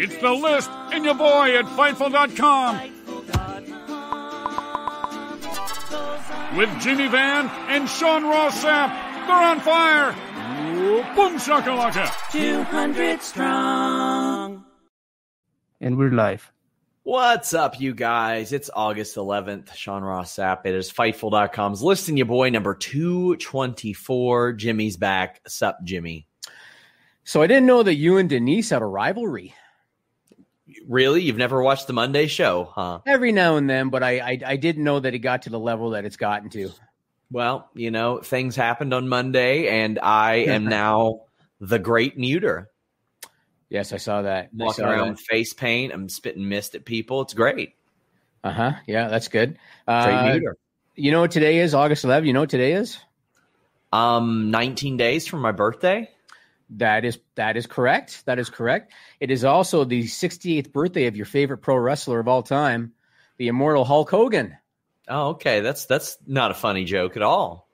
It's the list and your boy at Fightful.com. With Jimmy Van and Sean Ross Sapp, they're on fire. Boom shakalaka. 200 strong. And we're live. What's up, you guys? It's August 11th. Sean Ross Sapp. It is Fightful.com's listing your boy number 224. Jimmy's back. Sup, Jimmy? So I didn't know that you and Denise had a rivalry. Really? You've never watched the Monday show, huh? Every now and then, but I, I I didn't know that it got to the level that it's gotten to. Well, you know, things happened on Monday, and I am now the great muter. Yes, I saw that. Walking around with face paint. I'm spitting mist at people. It's great. Uh huh. Yeah, that's good. Great Uh, muter. you know what today is? August 11th. You know what today is? Um, 19 days from my birthday. That is that is correct. That is correct. It is also the 68th birthday of your favorite pro wrestler of all time, the immortal Hulk Hogan. Oh, okay. That's that's not a funny joke at all.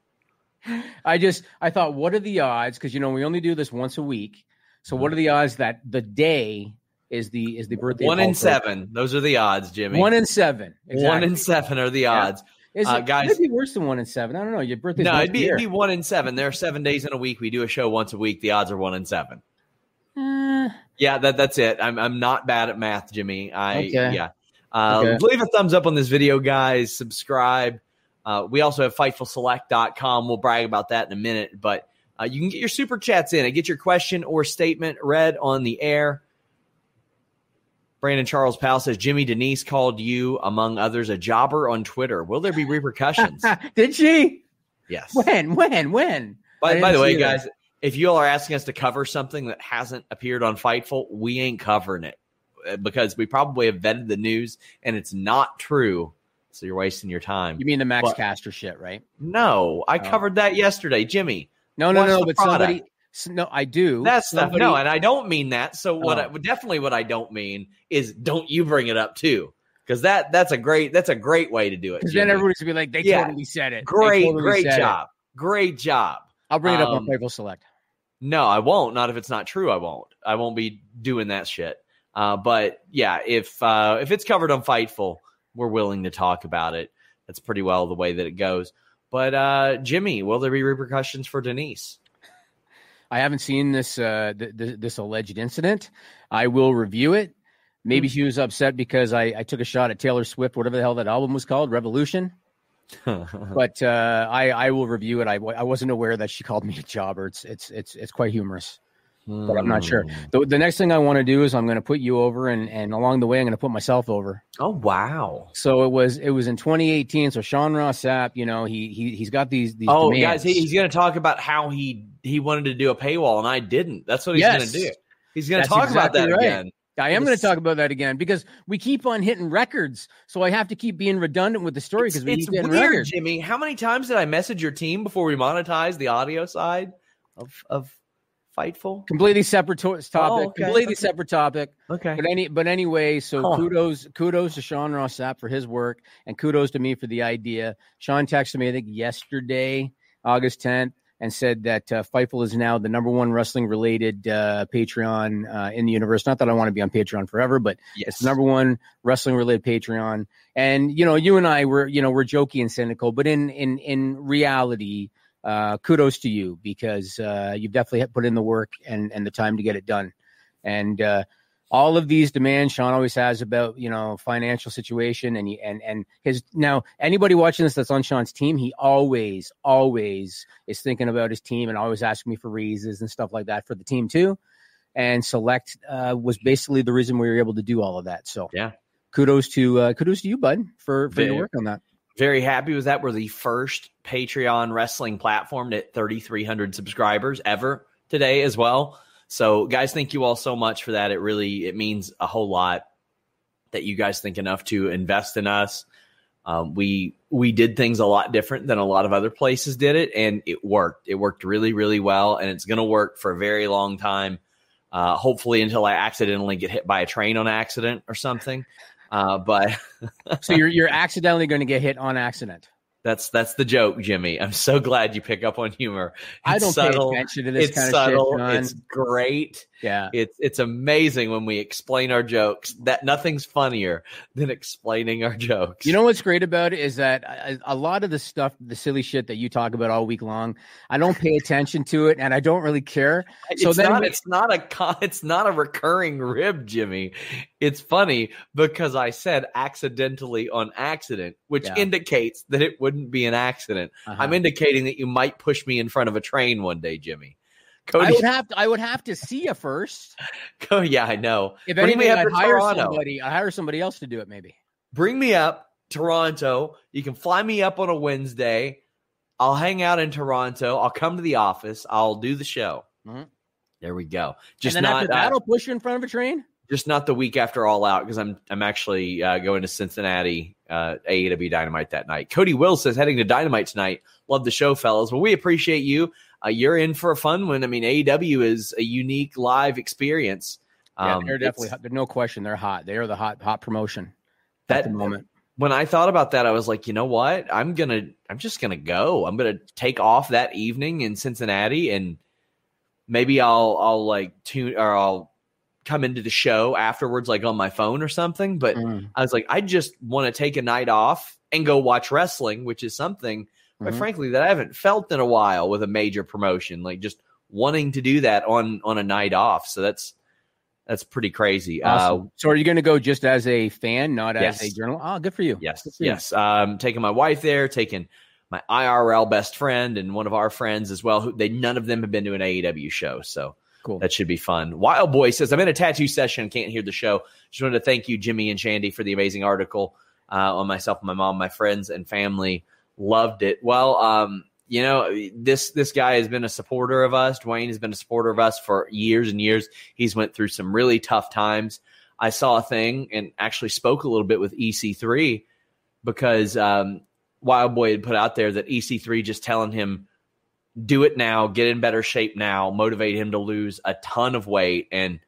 I just I thought, what are the odds? Because you know we only do this once a week. So what are the odds that the day is the is the birthday? One in seven. Those are the odds, Jimmy. One in seven. One in seven are the Yeah. Is Uh, it, guys- It'd be worse than one in seven. I don't know. Your birthday. No, it'd be, it'd be one in seven. There are seven days in a week. We do a show once a week. The odds are one in seven. Eh, Yeah, that that's it. I'm I'm not bad at math, Jimmy. I Okay. yeah. Uh, Okay. Leave a thumbs up on this video, guys. Subscribe. Uh, we also have FightfulSelect.com. We'll brag about that in a minute, but uh, you can get your super chats in and get your question or statement read on the air. Brandon Charles Powell says Jimmy Denise called you, among others, a jobber on Twitter. Will there be repercussions? Did she? yes. When? When? When? By, by the way, that. guys, if you all are asking us to cover something that hasn't appeared on Fightful, we ain't covering it uh, because we probably have vetted the news and it's not true. So you're wasting your time. You mean the Max But- Caster shit, right? no, I Oh. covered that yesterday, Jimmy. No, no, no. But product? somebody. S- No, I do. That's the, somebody, no, and I don't mean that. So what? Oh. I, definitely, what I don't mean is don't you bring it up too, because that that's a great that's a great way to do it. Because then everybody's gonna be like, they Yeah. totally said it. Great, totally great said it. job, great job. I'll bring it up Um, on Playful Select. No, I won't. Not if it's not true. I won't. I won't be doing that shit. Uh, but yeah, if uh, if it's covered on Fightful, we're willing to talk about it. That's pretty well the way that it goes. But uh, Jimmy, will there be repercussions for Denise? I haven't seen this uh, th- th- this alleged incident. I will review it. Maybe Hmm. she was upset because I, I took a shot at Taylor Swift, whatever the hell that album was called, Revolution. But uh, I I will review it. I, I wasn't aware that she called me a jobber. It's it's it's it's quite humorous, but I'm not sure. Hmm. The, the next thing I want to do is I'm going to put you over, and and along the way I'm going to put myself over. Oh wow! So it was it was in 2018. So Sean Ross Sapp, you know, he he he's got these these. Oh, demands. guys, he, he's going to talk about how he he wanted to do a paywall and I didn't. That's what he's Yes. going to do. He's going to talk about that right. again. I am going to talk about that again because we keep on hitting records. So I have to keep being redundant with the story because we it's keep hitting weird, records. Jimmy. How many times did I message your team before we monetize the audio side of of Fightful? Completely separate to- topic. Oh, okay, Completely okay. separate topic. Okay. But any but anyway, so Huh. kudos kudos to Sean Ross Sapp for his work and kudos to me for the idea. Sean texted me I think yesterday, August 10th, and said that uh, Fightful is now the number one wrestling related uh, Patreon uh, in the universe. Not that I want to be on Patreon forever, but Yes. it's the number one wrestling related Patreon. And you know, you and I were you know we're jokey and cynical, but in in in reality, uh, kudos to you because uh, you've definitely put in the work and and the time to get it done. And uh, all of these demands Sean always has about you know financial situation and he, and and his now anybody watching this that's on Sean's team, he always always is thinking about his team and always asking me for raises and stuff like that for the team too. And select uh, was basically the reason we were able to do all of that. So Yeah. kudos to uh, kudos to you, bud, for for your work on that. Very happy with that. We're the first Patreon wrestling platform at 3,300 subscribers ever today as well. So, guys, thank you all so much for that. It really it means a whole lot that you guys think enough to invest in us. Um, we we did things a lot different than a lot of other places did it, and it worked. It worked really, really well, and it's going to work for a very long time. Uh, hopefully, until I accidentally get hit by a train on accident or something. Uh, but So you're you're accidentally going to get hit on accident. That's that's the joke, Jimmy. I'm so glad you pick up on humor. I don't subtle. pay attention to this It's kind subtle. of shit, Sean. it's great. Yeah. It's it's amazing when we explain our jokes. That nothing's funnier than explaining our jokes. You know what's great about it is that a, a lot of the stuff, the silly shit that you talk about all week long, I don't pay attention to it, and I don't really care. it's so then not we- it's not a con- it's not a recurring rib, Jimmy. It's funny because I said accidentally on accident, which Yeah. indicates that it wouldn't be an accident. Uh-huh. I'm indicating that you might push me in front of a train one day, Jimmy. I would have to. I would have to see you first. oh yeah, I know. If Bring me anything, up I'd hire Toronto. somebody. I hire somebody else to do it. Maybe. bring me up Toronto. You can fly me up on a Wednesday. I'll hang out in Toronto. I'll come to the office. I'll do the show. Mhm. There we go. Just and then not after that, uh, I'll push you in front of a train. just not the week after All Out because I'm I'm actually uh, going to Cincinnati uh, AEW Dynamite that night. Cody Will says heading to Dynamite tonight. Love the show, fellas. Well, we appreciate you. Uh, you're in for a fun one. I mean, AEW is a unique live experience. Yeah, Um, they're definitely. hot. There's no question. They're hot. They are the hot hot promotion That- at the moment. when I thought about that, I was like, you know what? I'm gonna, I'm just gonna go. I'm gonna take off that evening in Cincinnati, and maybe I'll, I'll like tune or I'll come into the show afterwards, like on my phone or something. But Mm. I was like, I just want to take a night off and go watch wrestling, which is something, quite Mhm. frankly, that I haven't felt in a while with a major promotion. Like just wanting to do that on on a night off. So that's that's pretty crazy. Uh, so, are you going to go just as a fan, not as a journal? Oh, good for you. Yes, for you. yes. Um, taking my wife there, taking my IRL best friend and one of our friends as well. Who they none of them have been to an AEW show, so Cool. that should be fun. Wild Boy says, "I'm in a tattoo session, can't hear the show. Just wanted to thank you, Jimmy and Shandy, for the amazing article uh, on myself, my mom, my friends, and family. Loved it. Well, um, you know this this guy has been a supporter of us. Dwayne has been a supporter of us for years and years. He's went through some really tough times. I saw a thing and actually spoke a little bit with EC3 because um, Wild Boy had put out there that EC3 just telling him, do it now, get in better shape now, motivate him to lose a ton of weight. And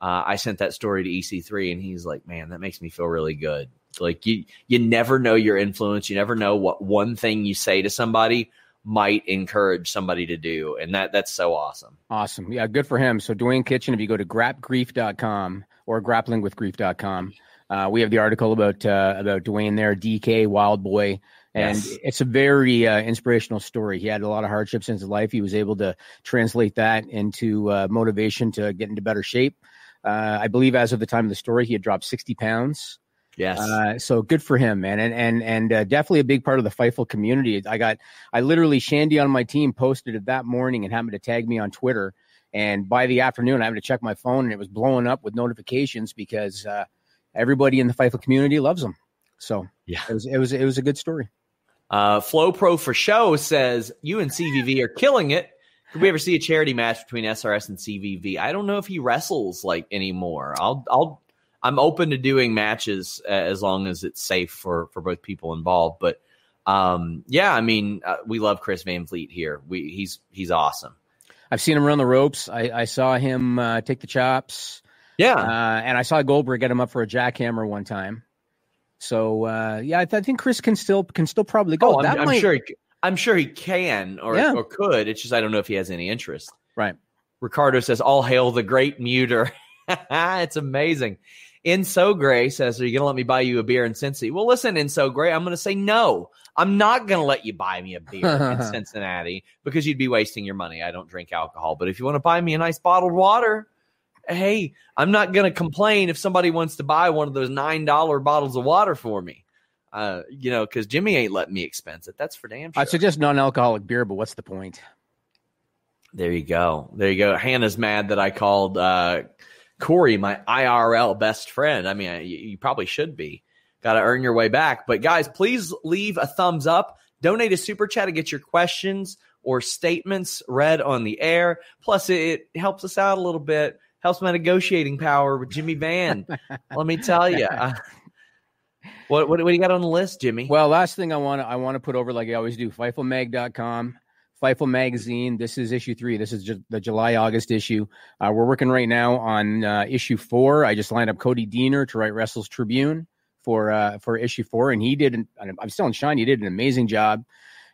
uh, I sent that story to EC3, and he's like, man, that makes me feel really good. Like you, you never know your influence. You never know what one thing you say to somebody might encourage somebody to do, and that that's so awesome. Awesome. Yeah, good for him. So Dwayne Kitchen, if you go to grapgrief.com or grapplingwithgrief.com, uh, we have the article about uh, about Dwayne there, DK Wild Boy. And Yes. it's a very uh, inspirational story. He had a lot of hardships in his life. He was able to translate that into uh, motivation to get into better shape. Uh, I believe as of the time of the story, he had dropped 60 pounds. Yes, Uh, so good for him, man, and and and uh, definitely a big part of the Fightful community. I got, I literally Shandy on my team posted it that morning and happened to tag me on Twitter. And by the afternoon, I had to check my phone, and it was blowing up with notifications because uh, everybody in the Fightful community loves him. So Yeah. it was it was it was a good story. Uh, Flow Pro for show says you and CVV are killing it. Could we ever see a charity match between SRS and CVV? I don't know if he wrestles like anymore. I'll, I'll, I'm open to doing matches uh, as long as it's safe for for both people involved. But um, yeah, I mean, uh, we love Chris Van Vliet here. We he's he's awesome. I've seen him run the ropes. I, I saw him uh, take the chops. Yeah, uh, and I saw Goldberg get him up for a jackhammer one time. So uh, yeah, I, th- I, think Chris can still can still probably go. Oh, I'm, I'm might... sure. He, I'm sure he can or yeah. or could. It's just I don't know if he has any interest. Right. Ricardo says, "All hail the great muter." it's amazing. In so gray says, "Are you going to let me buy you a beer in Cincy?" Well, listen, in so gray, I'm going to say no. I'm not going to let you buy me a beer in Cincinnati because you'd be wasting your money. I don't drink alcohol, but if you want to buy me a nice bottled water, hey, I'm not going to complain if somebody wants to buy one of those nine dollar bottles of water for me. Uh, you know, because Jimmy ain't letting me expense it. That's for damn sure. I suggest non-alcoholic beer, but what's the point? There you go. There you go. Hannah's mad that I called uh, Corey my IRL best friend. I mean, you, you probably should be. Got to earn your way back. But guys, please leave a thumbs up. Donate a super chat to get your questions or statements read on the air. Plus, it, it helps us out a little bit. Helps my negotiating power with Jimmy Van. Let me tell you. What, what, what do you got on the list, Jimmy? Well, last thing I want to I want to put over like I always do, FightfulMag.com. Fightful Magazine. This is issue three. This is ju- the July August issue. Uh, we're working right now on uh, issue four. I just lined up Cody Deaner to write Wrestlers Tribune for uh, for issue four, and he did. An, I'm still in shine. He did an amazing job,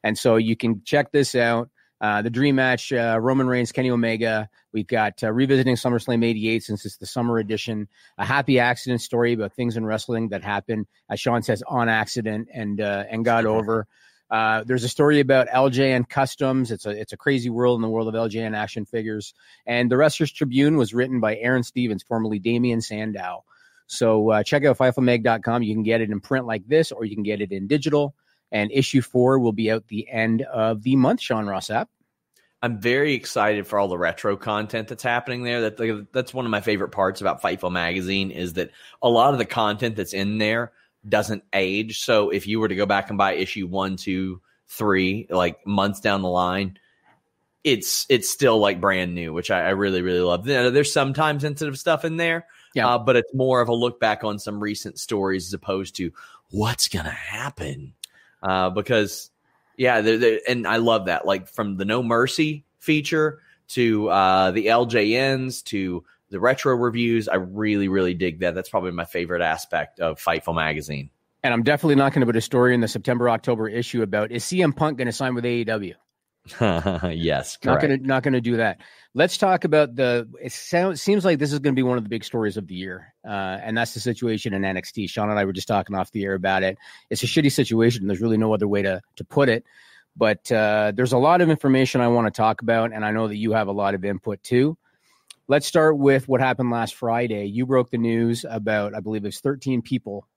and so you can check this out. Uh, the dream match, uh, Roman Reigns, Kenny Omega. We've got uh, revisiting SummerSlam 88 since it's the summer edition. A happy accident story about things in wrestling that happened, as Sean says, on accident and uh, and got over. Uh, there's a story about LJN Customs. It's a it's a crazy world in the world of LJN action figures. And the Wrestlers Tribune was written by Aaron Stevens, formerly Damien Sandow. So uh, check out FightfulMag.com. You can get it in print like this, or you can get it in digital. And issue four will be out the end of the month. Sean Ross Sapp. I'm very excited for all the retro content that's happening there. That that's one of my favorite parts about Fightful Magazine is that a lot of the content that's in there doesn't age. So if you were to go back and buy issue one, two, three, like months down the line, it's it's still like brand new, which I, I really really love. There's some time sensitive stuff in there, yeah. Uh, but it's more of a look back on some recent stories as opposed to what's gonna happen. Uh, because yeah, they're, they're, and I love that. Like from the No Mercy feature to uh, the LJNs to the retro reviews. I really, really dig that. That's probably my favorite aspect of Fightful Magazine. And I'm definitely not going to put a story in the September October issue about is CM Punk going to sign with AEW? yes, correct. not going to not going to do that. Let's talk about the. It sounds seems like this is going to be one of the big stories of the year, uh, and that's the situation in NXT. Sean and I were just talking off the air about it. It's a shitty situation. There's really no other way to to put it. But uh, there's a lot of information I want to talk about, and I know that you have a lot of input too. Let's start with what happened last Friday. You broke the news about, I believe it was 13 people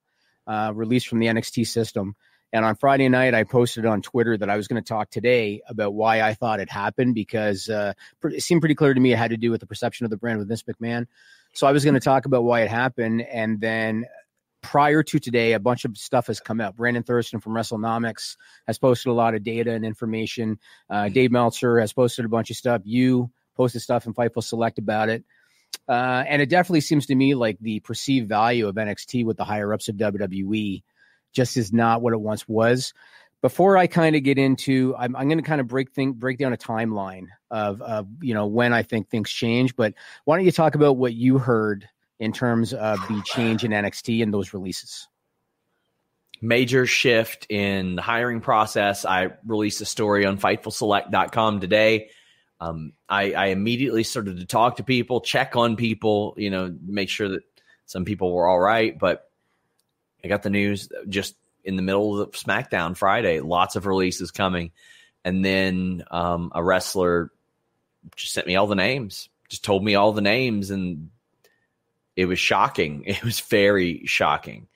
uh, released from the NXT system. And on Friday night, I posted on Twitter that I was going to talk today about why I thought it happened because uh, it seemed pretty clear to me it had to do with the perception of the brand with Vince McMahon. So I was going to talk about why it happened. And then prior to today, a bunch of stuff has come out. Brandon Thurston from WrestleNomics has posted a lot of data and information. Uh, Dave Meltzer has posted a bunch of stuff. You posted stuff in Fightful Select about it. Uh, and it definitely seems to me like the perceived value of NXT with the higher ups of WWE just is not what it once was. Before I kind of get into, I'm, I'm going to kind of break thing, break down a timeline of, of you know when I think things change. But why don't you talk about what you heard in terms of the change in NXT and those releases? Major shift in the hiring process. I released a story on FightfulSelect.com today um, I, I immediately started to talk to people, check on people, you know, make sure that some people were all right. But I got the news just in the middle of SmackDown Friday, lots of releases coming. And then um, a wrestler just sent me all the names, just told me all the names. And it was shocking. It was very shocking,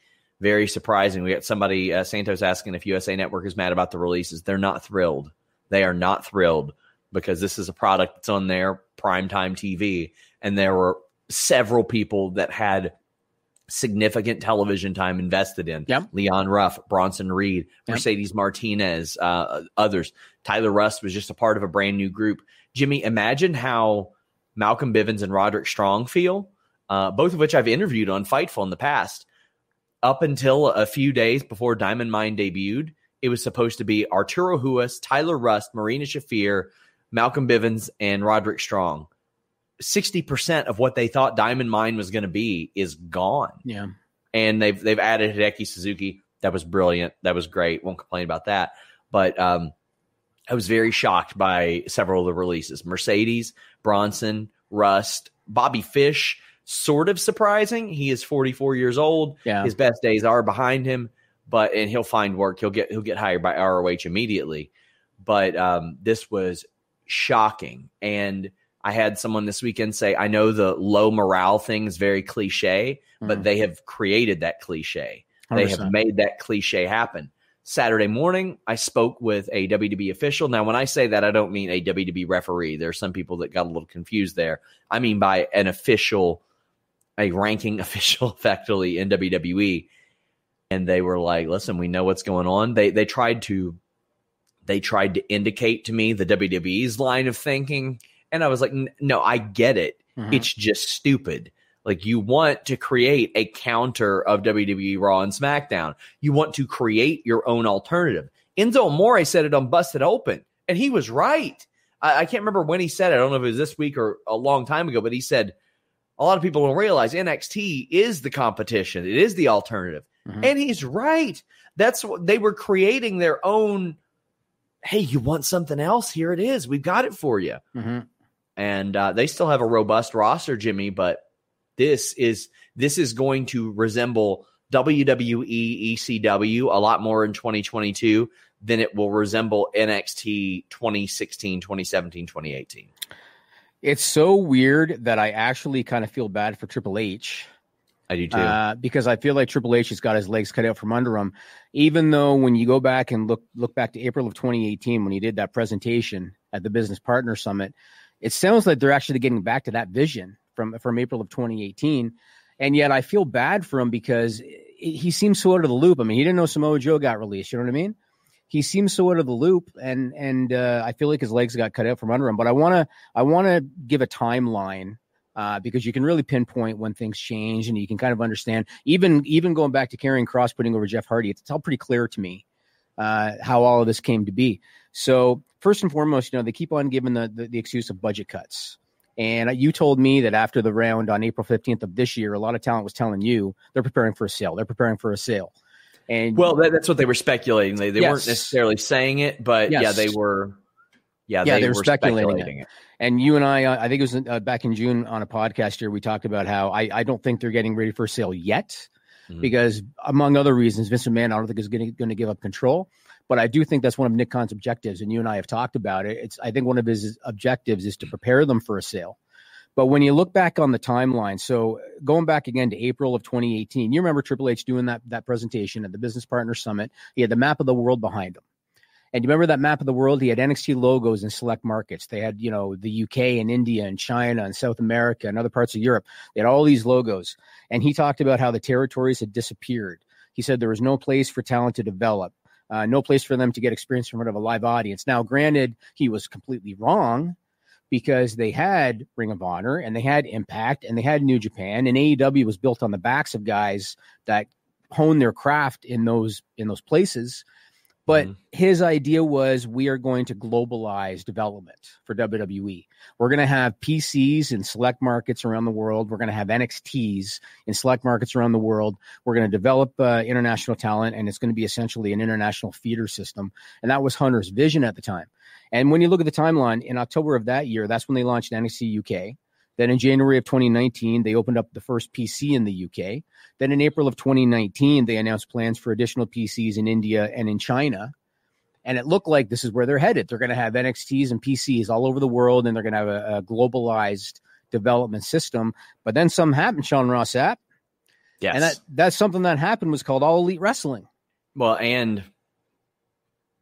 very surprising. We got somebody, uh, Santos, asking if USA Network is mad about the releases. They're not thrilled. They are not thrilled because this is a product that's on their primetime TV. And there were several people that had significant television time invested in. Yep. Leon Ruff, Bronson Reed, yep. Mercedes Martinez, uh, others. Tyler Rust was just a part of a brand new group. Jimmy, imagine how Malcolm Bivens and Roderick Strong feel, uh, both of which I've interviewed on Fightful in the past. Up until a few days before Diamond Mine debuted, it was supposed to be Arturo Ruas, Tyler Rust, Marina Shafir, Malcolm Bivens and Roderick Strong, 60% of what they thought Diamond Mine was going to be is gone. Yeah. And they've they've added Hideki Suzuki. That was brilliant. That was great. Won't complain about that. But um, I was very shocked by several of the releases. Mercedes, Bronson, Rust, Bobby Fish, sort of surprising. He is 44 years old. Yeah. His best days are behind him, but and he'll find work. He'll get he'll get hired by ROH immediately. But um, this was shocking. And I had someone this weekend say, I know the low morale thing is very cliche, but Mhm. they have created that cliche. They have made that cliche happen. Saturday morning, I spoke with a WWE official. Now, when I say that, I don't mean a WWE referee. There are some people that got a little confused there. I mean by an official, a ranking official, effectively in WWE. And they were like, "Listen, we know what's going on." They they tried to they tried to indicate to me the WWE's line of thinking, and I was like, "No, I get it. Mhm. It's just stupid." Like you want to create a counter of WWE Raw and SmackDown. You want to create your own alternative. Enzo Amore said it on Busted Open, and he was right. I, I can't remember when he said it. I don't know if it was this week or a long time ago, but he said a lot of people don't realize NXT is the competition. It is the alternative. Mhm. And he's right. That's what they were creating their own. Hey, you want something else? Here it is. We've got it for you Mhm. and uh, they still have a robust roster, Jimmy. But this is this is going to resemble WWE ECW a lot more in 2022 than it will resemble NXT 2016, 2017, 2018. It's so weird that I actually kind of feel bad for Triple H I do too. uh, because I feel like Triple H has got his legs cut out from under him. Even though when you go back and look look back to April of 2018 when he did that presentation at the Business Partner Summit, it sounds like they're actually getting back to that vision from from April of 2018. And yet I feel bad for him because he seems so out of the loop. I mean, he didn't know Samoa Joe got released. You know what I mean? He seems so out of the loop, and and uh, I feel like his legs got cut out from under him. But I want to I want to give a timeline uh, because you can really pinpoint when things change, and you can kind of understand. Even even going back to Karrion Kross putting over Jeff Hardy, it's, it's all pretty clear to me uh, how all of this came to be. So first and foremost, you know, they keep on giving the the, the excuse of budget cuts. And you told me that after the round on April 15th of this year, a lot of talent was telling you they're preparing for a sale. They're preparing for a sale. And well, that, that's what they were speculating. They, they weren't necessarily saying it, but yeah, they were. Yeah, Yeah, they, they were were speculating speculating, it. it. And you and I, uh, I think it was uh, back in June on a podcast here, we talked about how I, I don't think they're getting ready for sale yet Mhm. because, among other reasons, Vince McMahon, I don't think is going to give up control. But I do think that's one of Nick Khan's objectives, and you and I have talked about it. It's I think one of his objectives is to prepare them for a sale. But when you look back on the timeline, so going back again to April of 2018, you remember Triple H doing that that presentation at the Business Partner Summit. He had the map of the world behind him. And you remember that map of the world? He had NXT logos in select markets. They had, you know, the UK and India and China and South America and other parts of Europe. They had all these logos. And he talked about how the territories had disappeared. He said there was no place for talent to develop, uh, no place for them to get experience in front of a live audience. Now, granted, he was completely wrong because they had Ring of Honor and they had Impact and they had New Japan and AEW was built on the backs of guys that hone their craft in those in those places. But Mhm. his idea was we are going to globalize development for WWE. We're going to have PCs in select markets around the world. We're going to have NXTs in select markets around the world. We're going to develop uh, international talent, and it's going to be essentially an international feeder system. And that was Hunter's vision at the time. And when you look at the timeline, in October of that year, that's when they launched NXT UK. Then in January of 2019, they opened up the first PC in the UK. Then in April of 2019, they announced plans for additional PCs in India and in China. And it looked like this is where they're headed. They're going to have NXTs and PCs all over the world, and they're going to have a, a globalized development system. But then something happened, Sean Ross Sapp. Yes. And that, that's something that happened was called All Elite Wrestling. well, and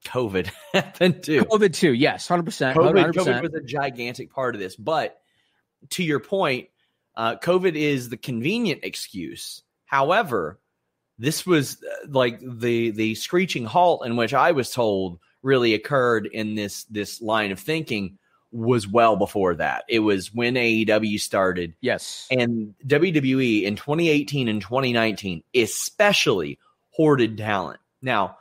COVID happened too. COVID too. Yes, 100%. COVID, 100%. COVID was a gigantic part of this. But to your point, uh, COVID is the convenient excuse. However, this was uh, like the the screeching halt in which I was told really occurred in this this line of thinking was well before that. It was when AEW started yes. and WWE in 2018 and 2019 especially hoarded talent. Now,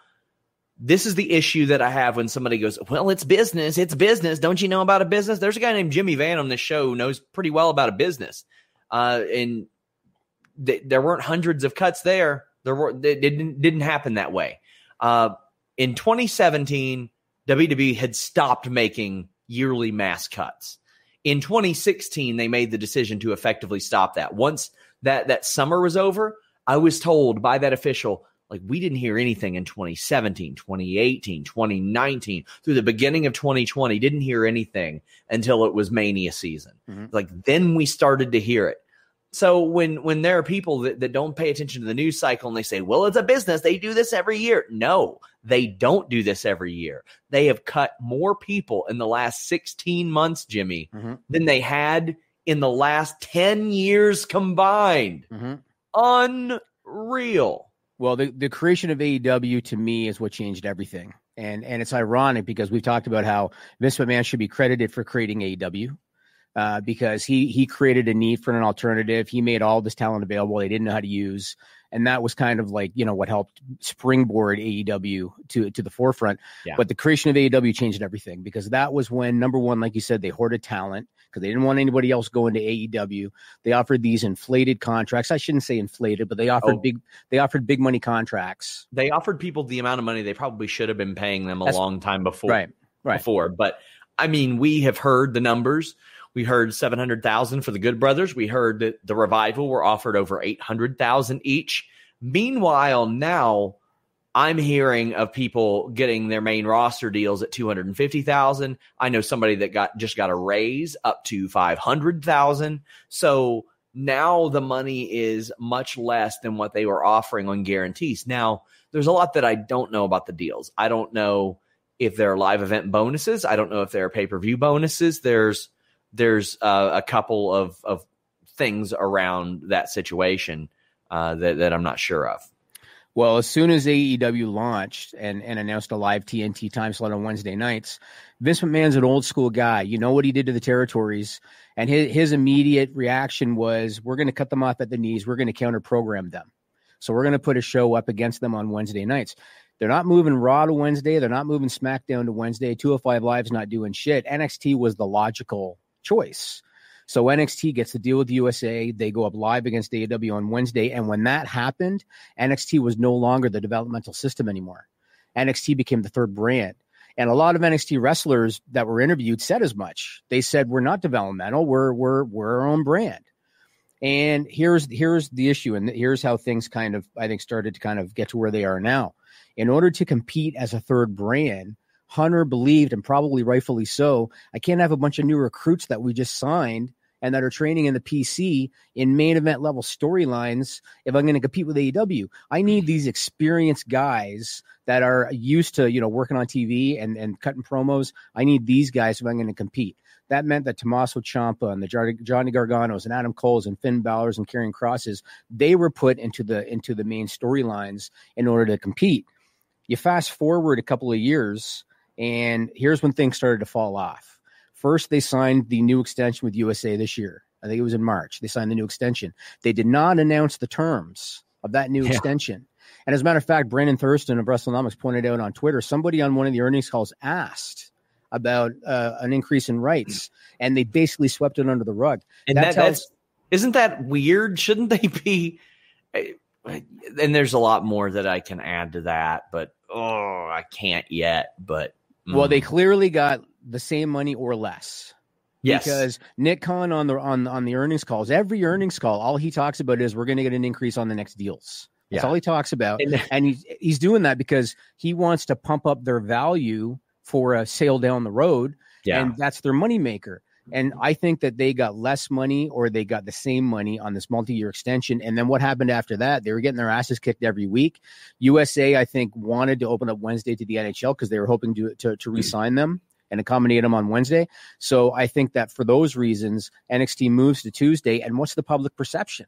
this is the issue that I have when somebody goes, Well, it's business. It's business. Don't you know about a business? There's a guy named Jimmy Van on this show who knows pretty well about a business. Uh, and th- there weren't hundreds of cuts there. There were, it didn't, didn't happen that way. Uh, in 2017, WWE had stopped making yearly mass cuts. In 2016, they made the decision to effectively stop that. Once that, that summer was over, I was told by that official, like we didn't hear anything in 2017, 2018, 2019, through the beginning of 2020, didn't hear anything until it was Mania season. Mm-hmm. Like then we started to hear it. So when when there are people that, that don't pay attention to the news cycle and they say, well, it's a business, they do this every year. No, they don't do this every year. They have cut more people in the last 16 months, Jimmy, mm-hmm. than they had in the last 10 years combined. Mm-hmm. Unreal. Well, the, the creation of AEW to me is what changed everything. And and it's ironic because we've talked about how Vince McMahon should be credited for creating AEW. Uh, because he he created a need for an alternative. He made all this talent available they didn't know how to use, and that was kind of like you know what helped springboard AEW to to the forefront. Yeah. But the creation of AEW changed everything because that was when number one, like you said, they hoarded talent because they didn't want anybody else going to AEW. They offered these inflated contracts. I shouldn't say inflated, but they offered oh. big they offered big money contracts. They offered people the amount of money they probably should have been paying them a That's, long time before. Right. Right. Before, but I mean, we have heard the numbers. We heard 700,000 for the Good Brothers. We heard that the Revival were offered over 800,000 each. Meanwhile, now I'm hearing of people getting their main roster deals at 250,000. I know somebody that got just got a raise up to 500,000. So now the money is much less than what they were offering on guarantees. Now, there's a lot that I don't know about the deals. I don't know if there are live event bonuses. I don't know if there are pay-per-view bonuses. There's there's uh, a couple of of things around that situation uh, that that I'm not sure of. Well, as soon as AEW launched and, and announced a live TNT time slot on Wednesday nights, Vince McMahon's an old school guy. You know what he did to the territories, and his his immediate reaction was, "We're going to cut them off at the knees. We're going to counter program them. So we're going to put a show up against them on Wednesday nights." They're not moving Raw to Wednesday. They're not moving SmackDown to Wednesday. 205 Live's not doing shit. NXT was the logical choice. So NXT gets to deal with USA. They go up live against AEW on Wednesday. And when that happened, NXT was no longer the developmental system anymore. NXT became the third brand. And a lot of NXT wrestlers that were interviewed said as much. They said, We're not developmental, we're we're we're our own brand. And here's here's the issue, and here's how things kind of I think started to kind of get to where they are now. In order to compete as a third brand, Hunter believed, and probably rightfully so, I can't have a bunch of new recruits that we just signed and that are training in the PC in main event level storylines if I'm going to compete with AEW. I need mm. these experienced guys that are used to, you know, working on TV and, and cutting promos. I need these guys if I'm going to compete. That meant that Tommaso Ciampa and the Johnny Garganos and Adam Cole's and Finn Balor's and Karrion Krosses, they were put into the into the main storylines in order to compete. You fast forward a couple of years, and here's when things started to fall off. First, they signed the new extension with USA this year. I think it was in March. They signed the new extension. They did not announce the terms of that new yeah. extension. And as a matter of fact, Brandon Thurston of WrestleNomics pointed out on Twitter, somebody on one of the earnings calls asked about uh, an increase in rights, and they basically swept it under the rug. And that's, that, that's isn't that weird? Shouldn't they be? Eh, and there's a lot more that I can add to that, but oh, I can't yet. But Mm. Well, they mm. clearly got the same money or less. Yes. Because Nick Khan on the on on the earnings calls, every earnings call, all he talks about is we're going to get an increase on the next deals. That's yeah. all he talks about, and, and he's he's doing that because he wants to pump up their value for a sale down the road, yeah. and that's their moneymaker. And I think that they got less money or they got the same money on this multi year extension. And then what happened after that? They were getting their asses kicked every week. USA, I think, wanted to open up Wednesday to the NHL because they were hoping to, to, to hmm. re sign them and accommodate them on Wednesday. So I think that for those reasons, NXT moves to Tuesday. And what's the public perception?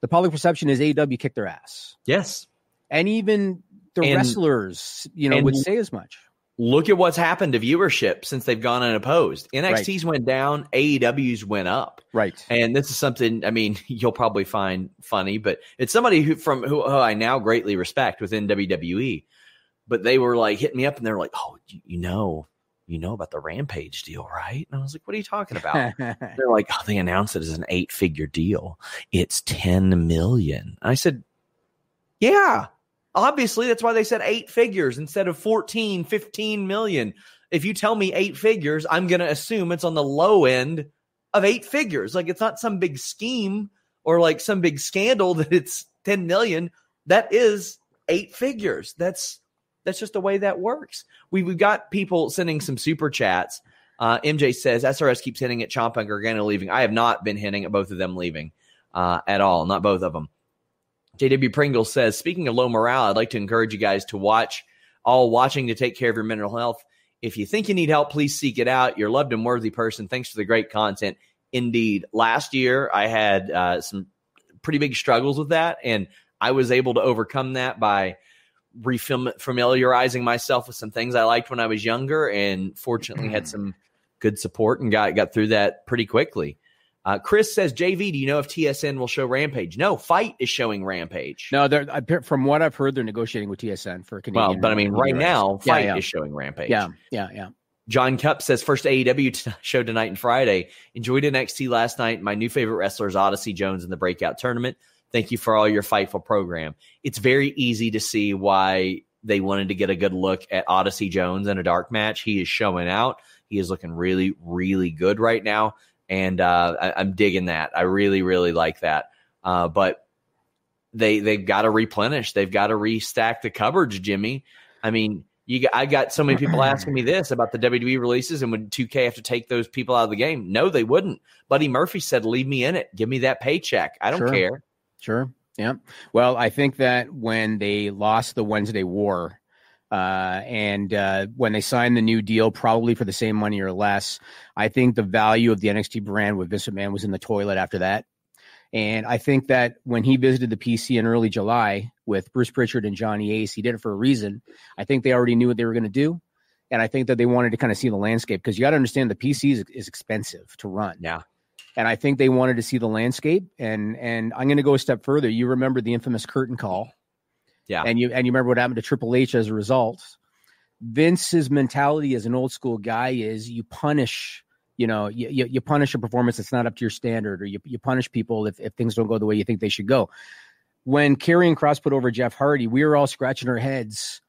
The public perception is AEW kicked their ass. Yes. And even the and, wrestlers, you know, would say as much look at what's happened to viewership since they've gone unopposed. NXT's right. went down, AEW's went up. Right. And this is something I mean, you'll probably find funny, but it's somebody who from who, who I now greatly respect within WWE. but they were like hitting me up and they're like, "Oh, you, know, you know about the Rampage deal, right?" And I was like, "What are you talking about?" they're like, "Oh, they announced it as an eight-figure deal. It's ten million. I said, "Yeah, obviously that's why they said eight figures instead of 14, 15 million. If you tell me eight figures, I'm going to assume it's on the low end of eight figures. Like it's not some big scheme or like some big scandal that it's 10 million. That is eight figures. That's that's just the way that works. We, we've got people sending some super chats. Uh, MJ says SRS keeps hitting at Ciampa and Gargano leaving. I have not been hitting at both of them leaving uh, at all, not both of them. JW Pringle says, speaking of low morale, I'd like to encourage you guys to watch all watching to take care of your mental health. If you think you need help, please seek it out. You're a loved and worthy person. Thanks for the great content. Indeed. Last year, I had uh, some pretty big struggles with that, and I was able to overcome that by refamiliarizing myself with some things I liked when I was younger, and fortunately had some good support and got got through that pretty quickly. Uh, Chris says, JV, do you know if TSN will show Rampage? No, Fight is showing Rampage. No, they're from what I've heard, they're negotiating with TSN for Canadian. Well, but I mean, right now, Fight yeah, yeah. is showing Rampage. Yeah, yeah, yeah. John Cup says, first AEW t- show tonight and Friday. Enjoyed NXT last night. My new favorite wrestler is Odyssey Jones in the breakout tournament. Thank you for all your Fightful program. It's very easy to see why they wanted to get a good look at Odyssey Jones in a dark match. He is showing out. He is looking really, really good right now and uh, I, am digging that. I really, really like that. Uh, but they they've got to replenish. They've got to restack the cupboards, Jimmy. I mean, you got, I got so many people asking me this about the WWE releases, and would 2K have to take those people out of the game? No, they wouldn't. Buddy Murphy said, "Leave me in it. Give me that paycheck. I don't sure. care." Sure. Yeah. Well, I think that when they lost the Wednesday War, uh, and uh, when they signed the new deal, probably for the same money or less, I think the value of the NXT brand with Vince McMahon was in the toilet after that. And I think that when he visited the PC in early July with Bruce Pritchard and Johnny Ace, he did it for a reason. I think they already knew what they were going to do. And I think that they wanted to kind of see the landscape because you got to understand the PC is, is expensive to run. Yeah. And I think they wanted to see the landscape. And and I'm going to go a step further. You remember the infamous curtain call yeah. And you and you remember what happened to Triple H as a result. Vince's mentality as an old school guy is you punish, you know, you, you, punish a performance that's not up to your standard, or you, you punish people if, if things don't go the way you think they should go. When Karrion Kross put over Jeff Hardy, we were all scratching our heads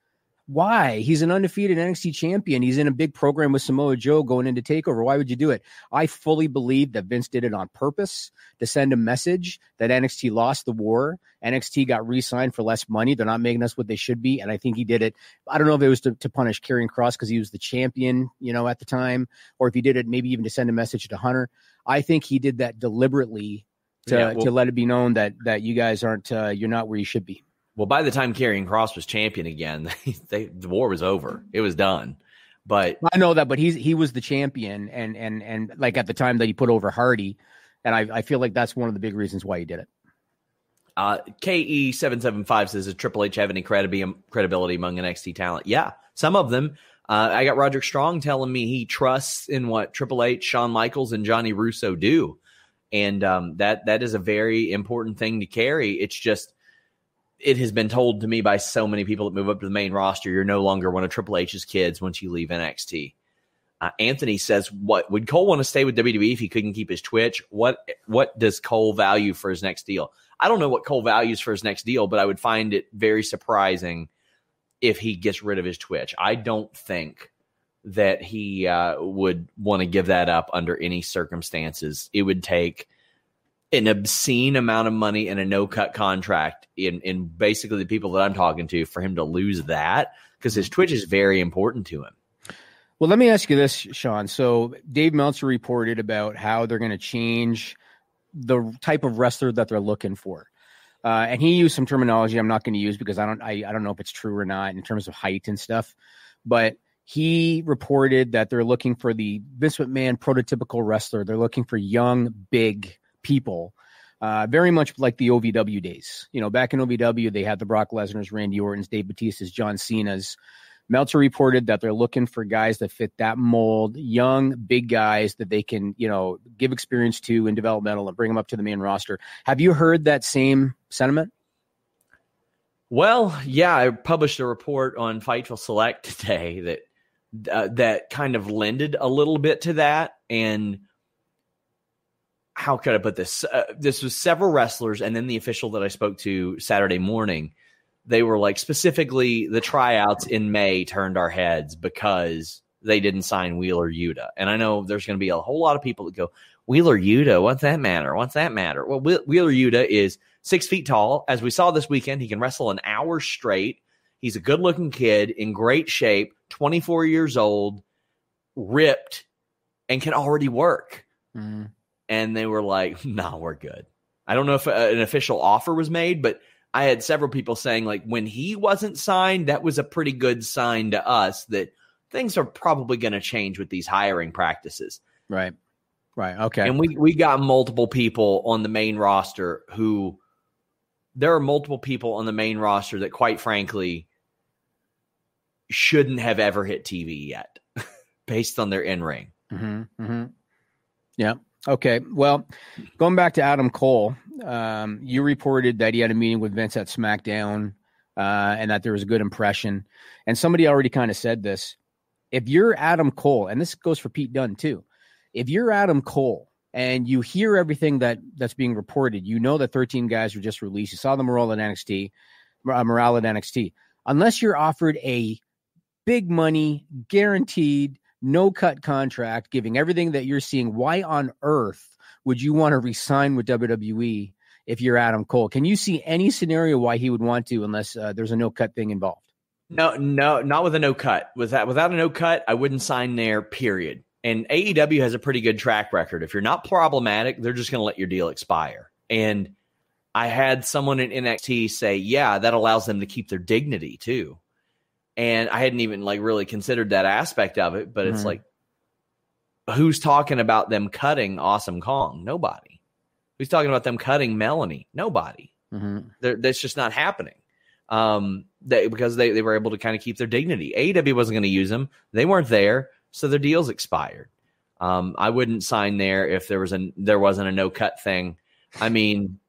why? He's an undefeated NXT champion. He's in a big program with Samoa Joe going into Takeover. Why would you do it? I fully believe that Vince did it on purpose to send a message that NXT lost the war. NXT got re-signed for less money. They're not making us what they should be, and I think he did it. I don't know if it was to, to punish Karrion Kross because he was the champion, you know, at the time, or if he did it maybe even to send a message to Hunter. I think he did that deliberately to yeah, well, to let it be known that that you guys aren't uh, you're not where you should be. Well, by the time Karrion Kross was champion again, they, they, the war was over. It was done. But I know that, but he's he was the champion, and and and like at the time that he put over Hardy, and I I feel like that's one of the big reasons why he did it. Uh, KE seven seven five says, "Does Triple H have any credibility credibility among NXT talent?" Yeah, some of them. Uh, I got Roderick Strong telling me he trusts in what Triple H, Shawn Michaels, and Johnny Russo do, and um, that that is a very important thing to carry. It's just it has been told to me by so many people that move up to the main roster, you're no longer one of Triple H's kids once you leave NXT. Uh, Anthony says, "What would Cole want to stay with WWE if he couldn't keep his Twitch? What what does Cole value for his next deal? I don't know what Cole values for his next deal, but I would find it very surprising if he gets rid of his Twitch. I don't think that he uh, would want to give that up under any circumstances. It would take." An obscene amount of money and a no cut contract in in basically the people that I'm talking to for him to lose that because his Twitch is very important to him. Well, let me ask you this, Sean. So Dave Meltzer reported about how they're going to change the type of wrestler that they're looking for. Uh, and he used some terminology I'm not going to use because I don't I, I don't know if it's true or not in terms of height and stuff. But he reported that they're looking for the Vince McMahon prototypical wrestler. They're looking for young, big, people. Uh, very much like the OVW days. You know, back in OVW, they had the Brock Lesnar's, Randy Orton's, Dave Batista's, John Cena's. Meltzer reported that they're looking for guys that fit that mold, young, big guys that they can, you know, give experience to in developmental and bring them up to the main roster. Have you heard that same sentiment? Well, yeah, I published a report on Fightful Select today that uh, that kind of lended a little bit to that. And how could I put this? Uh, this was several wrestlers, and then the official that I spoke to Saturday morning. They were like specifically the tryouts in May turned our heads because they didn't sign Wheeler Yuta. And I know there's going to be a whole lot of people that go, Wheeler Yuta, what's that matter? What's that matter? Well, Wheeler Yuta is six feet tall. As we saw this weekend, he can wrestle an hour straight. He's a good looking kid in great shape, 24 years old, ripped, and can already work. Mm-hmm. And they were like, nah, we're good. I don't know if uh, an official offer was made, but I had several people saying, like, when he wasn't signed, that was a pretty good sign to us that things are probably going to change with these hiring practices. Right. Right. Okay. And we we got multiple people on the main roster who there are multiple people on the main roster that quite frankly shouldn't have ever hit TV yet based on their in ring. Mm-hmm, mm-hmm. Yeah. Okay. Well, going back to Adam Cole, um, you reported that he had a meeting with Vince at SmackDown uh, and that there was a good impression. And somebody already kind of said this. If you're Adam Cole, and this goes for Pete Dunne too, if you're Adam Cole and you hear everything that that's being reported, you know that 13 guys were just released. You saw the morale at NXT, uh, morale at NXT. Unless you're offered a big money, guaranteed, no cut contract, giving everything that you're seeing, why on earth would you want to resign with WWE if you're Adam Cole? Can you see any scenario why he would want to, unless uh, there's a no cut thing involved? No, no, not with a no cut. With that, without a no cut, I wouldn't sign there. Period. And AEW has a pretty good track record. If you're not problematic, they're just going to let your deal expire. And I had someone in NXT say, yeah, that allows them to keep their dignity too. And I hadn't even like really considered that aspect of it, but mm-hmm. it's like, who's talking about them cutting Awesome Kong? Nobody. Who's talking about them cutting Melanie? Nobody. Mm-hmm. That's just not happening. Um, they, because they, they were able to kind of keep their dignity. AEW wasn't going to use them. They weren't there so their deal's expired. Um, I wouldn't sign there if there was a there wasn't a no cut thing. I mean,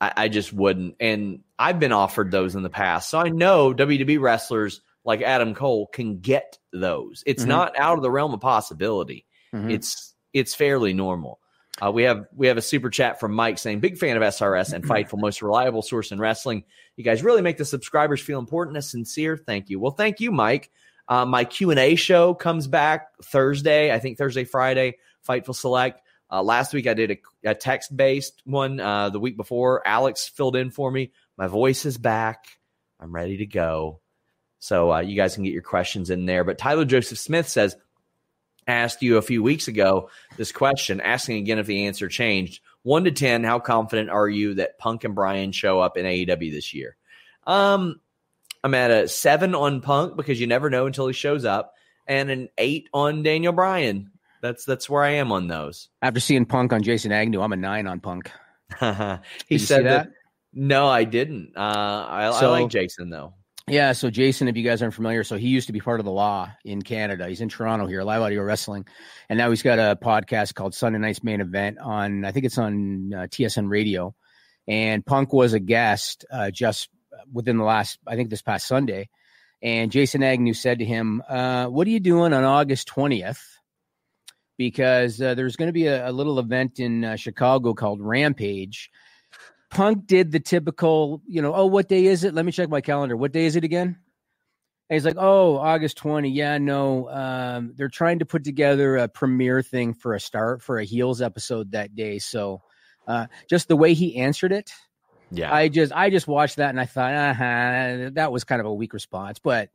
I, I, just wouldn't. And I've been offered those in the past, so I know WWE wrestlers like Adam Cole can get those. It's mm-hmm. not out of the realm of possibility. Mm-hmm. It's it's fairly normal. Uh, we have we have a super chat from Mike saying, "Big fan of SRS and Fightful, most reliable source in wrestling. You guys really make the subscribers feel important and sincere. Thank you. Well, thank you, Mike. Uh, my Q and A show comes back Thursday. I think Thursday, Friday. Fightful Select. Uh, last week I did a, a text based one. Uh, the week before, Alex filled in for me. My voice is back. I'm ready to go. So uh, you guys can get your questions in there. But Tyler Joseph Smith says, asked you a few weeks ago this question, asking again if the answer changed. One to 10, how confident are you that Punk and Bryan show up in AEW this year? Um, I'm at a seven on Punk because you never know until he shows up, and an eight on Daniel Bryan. That's that's where I am on those. After seeing Punk on Jason Agnew, I'm a nine on Punk. he said that? that? No, I didn't. Uh, I, so, I like Jason though. Yeah, so Jason, if you guys aren't familiar, so he used to be part of the law in Canada. He's in Toronto here, live audio wrestling, and now he's got a podcast called Sunday Night's Main Event on. I think it's on uh, TSN Radio, and Punk was a guest uh, just within the last, I think this past Sunday. And Jason Agnew said to him, uh, What are you doing on August 20th? Because uh, there's going to be a, a, little event in uh, Chicago called Rampage. Punk did the typical, you know, oh, what day is it? Let me check my calendar. What day is it again? And he's like, oh, August 20. Yeah, no. Um, they're trying to put together a premiere thing for a start for a Heels episode that day. So uh, just the way he answered it, yeah, I just I just watched that and I thought, uh-huh, that was kind of a weak response, but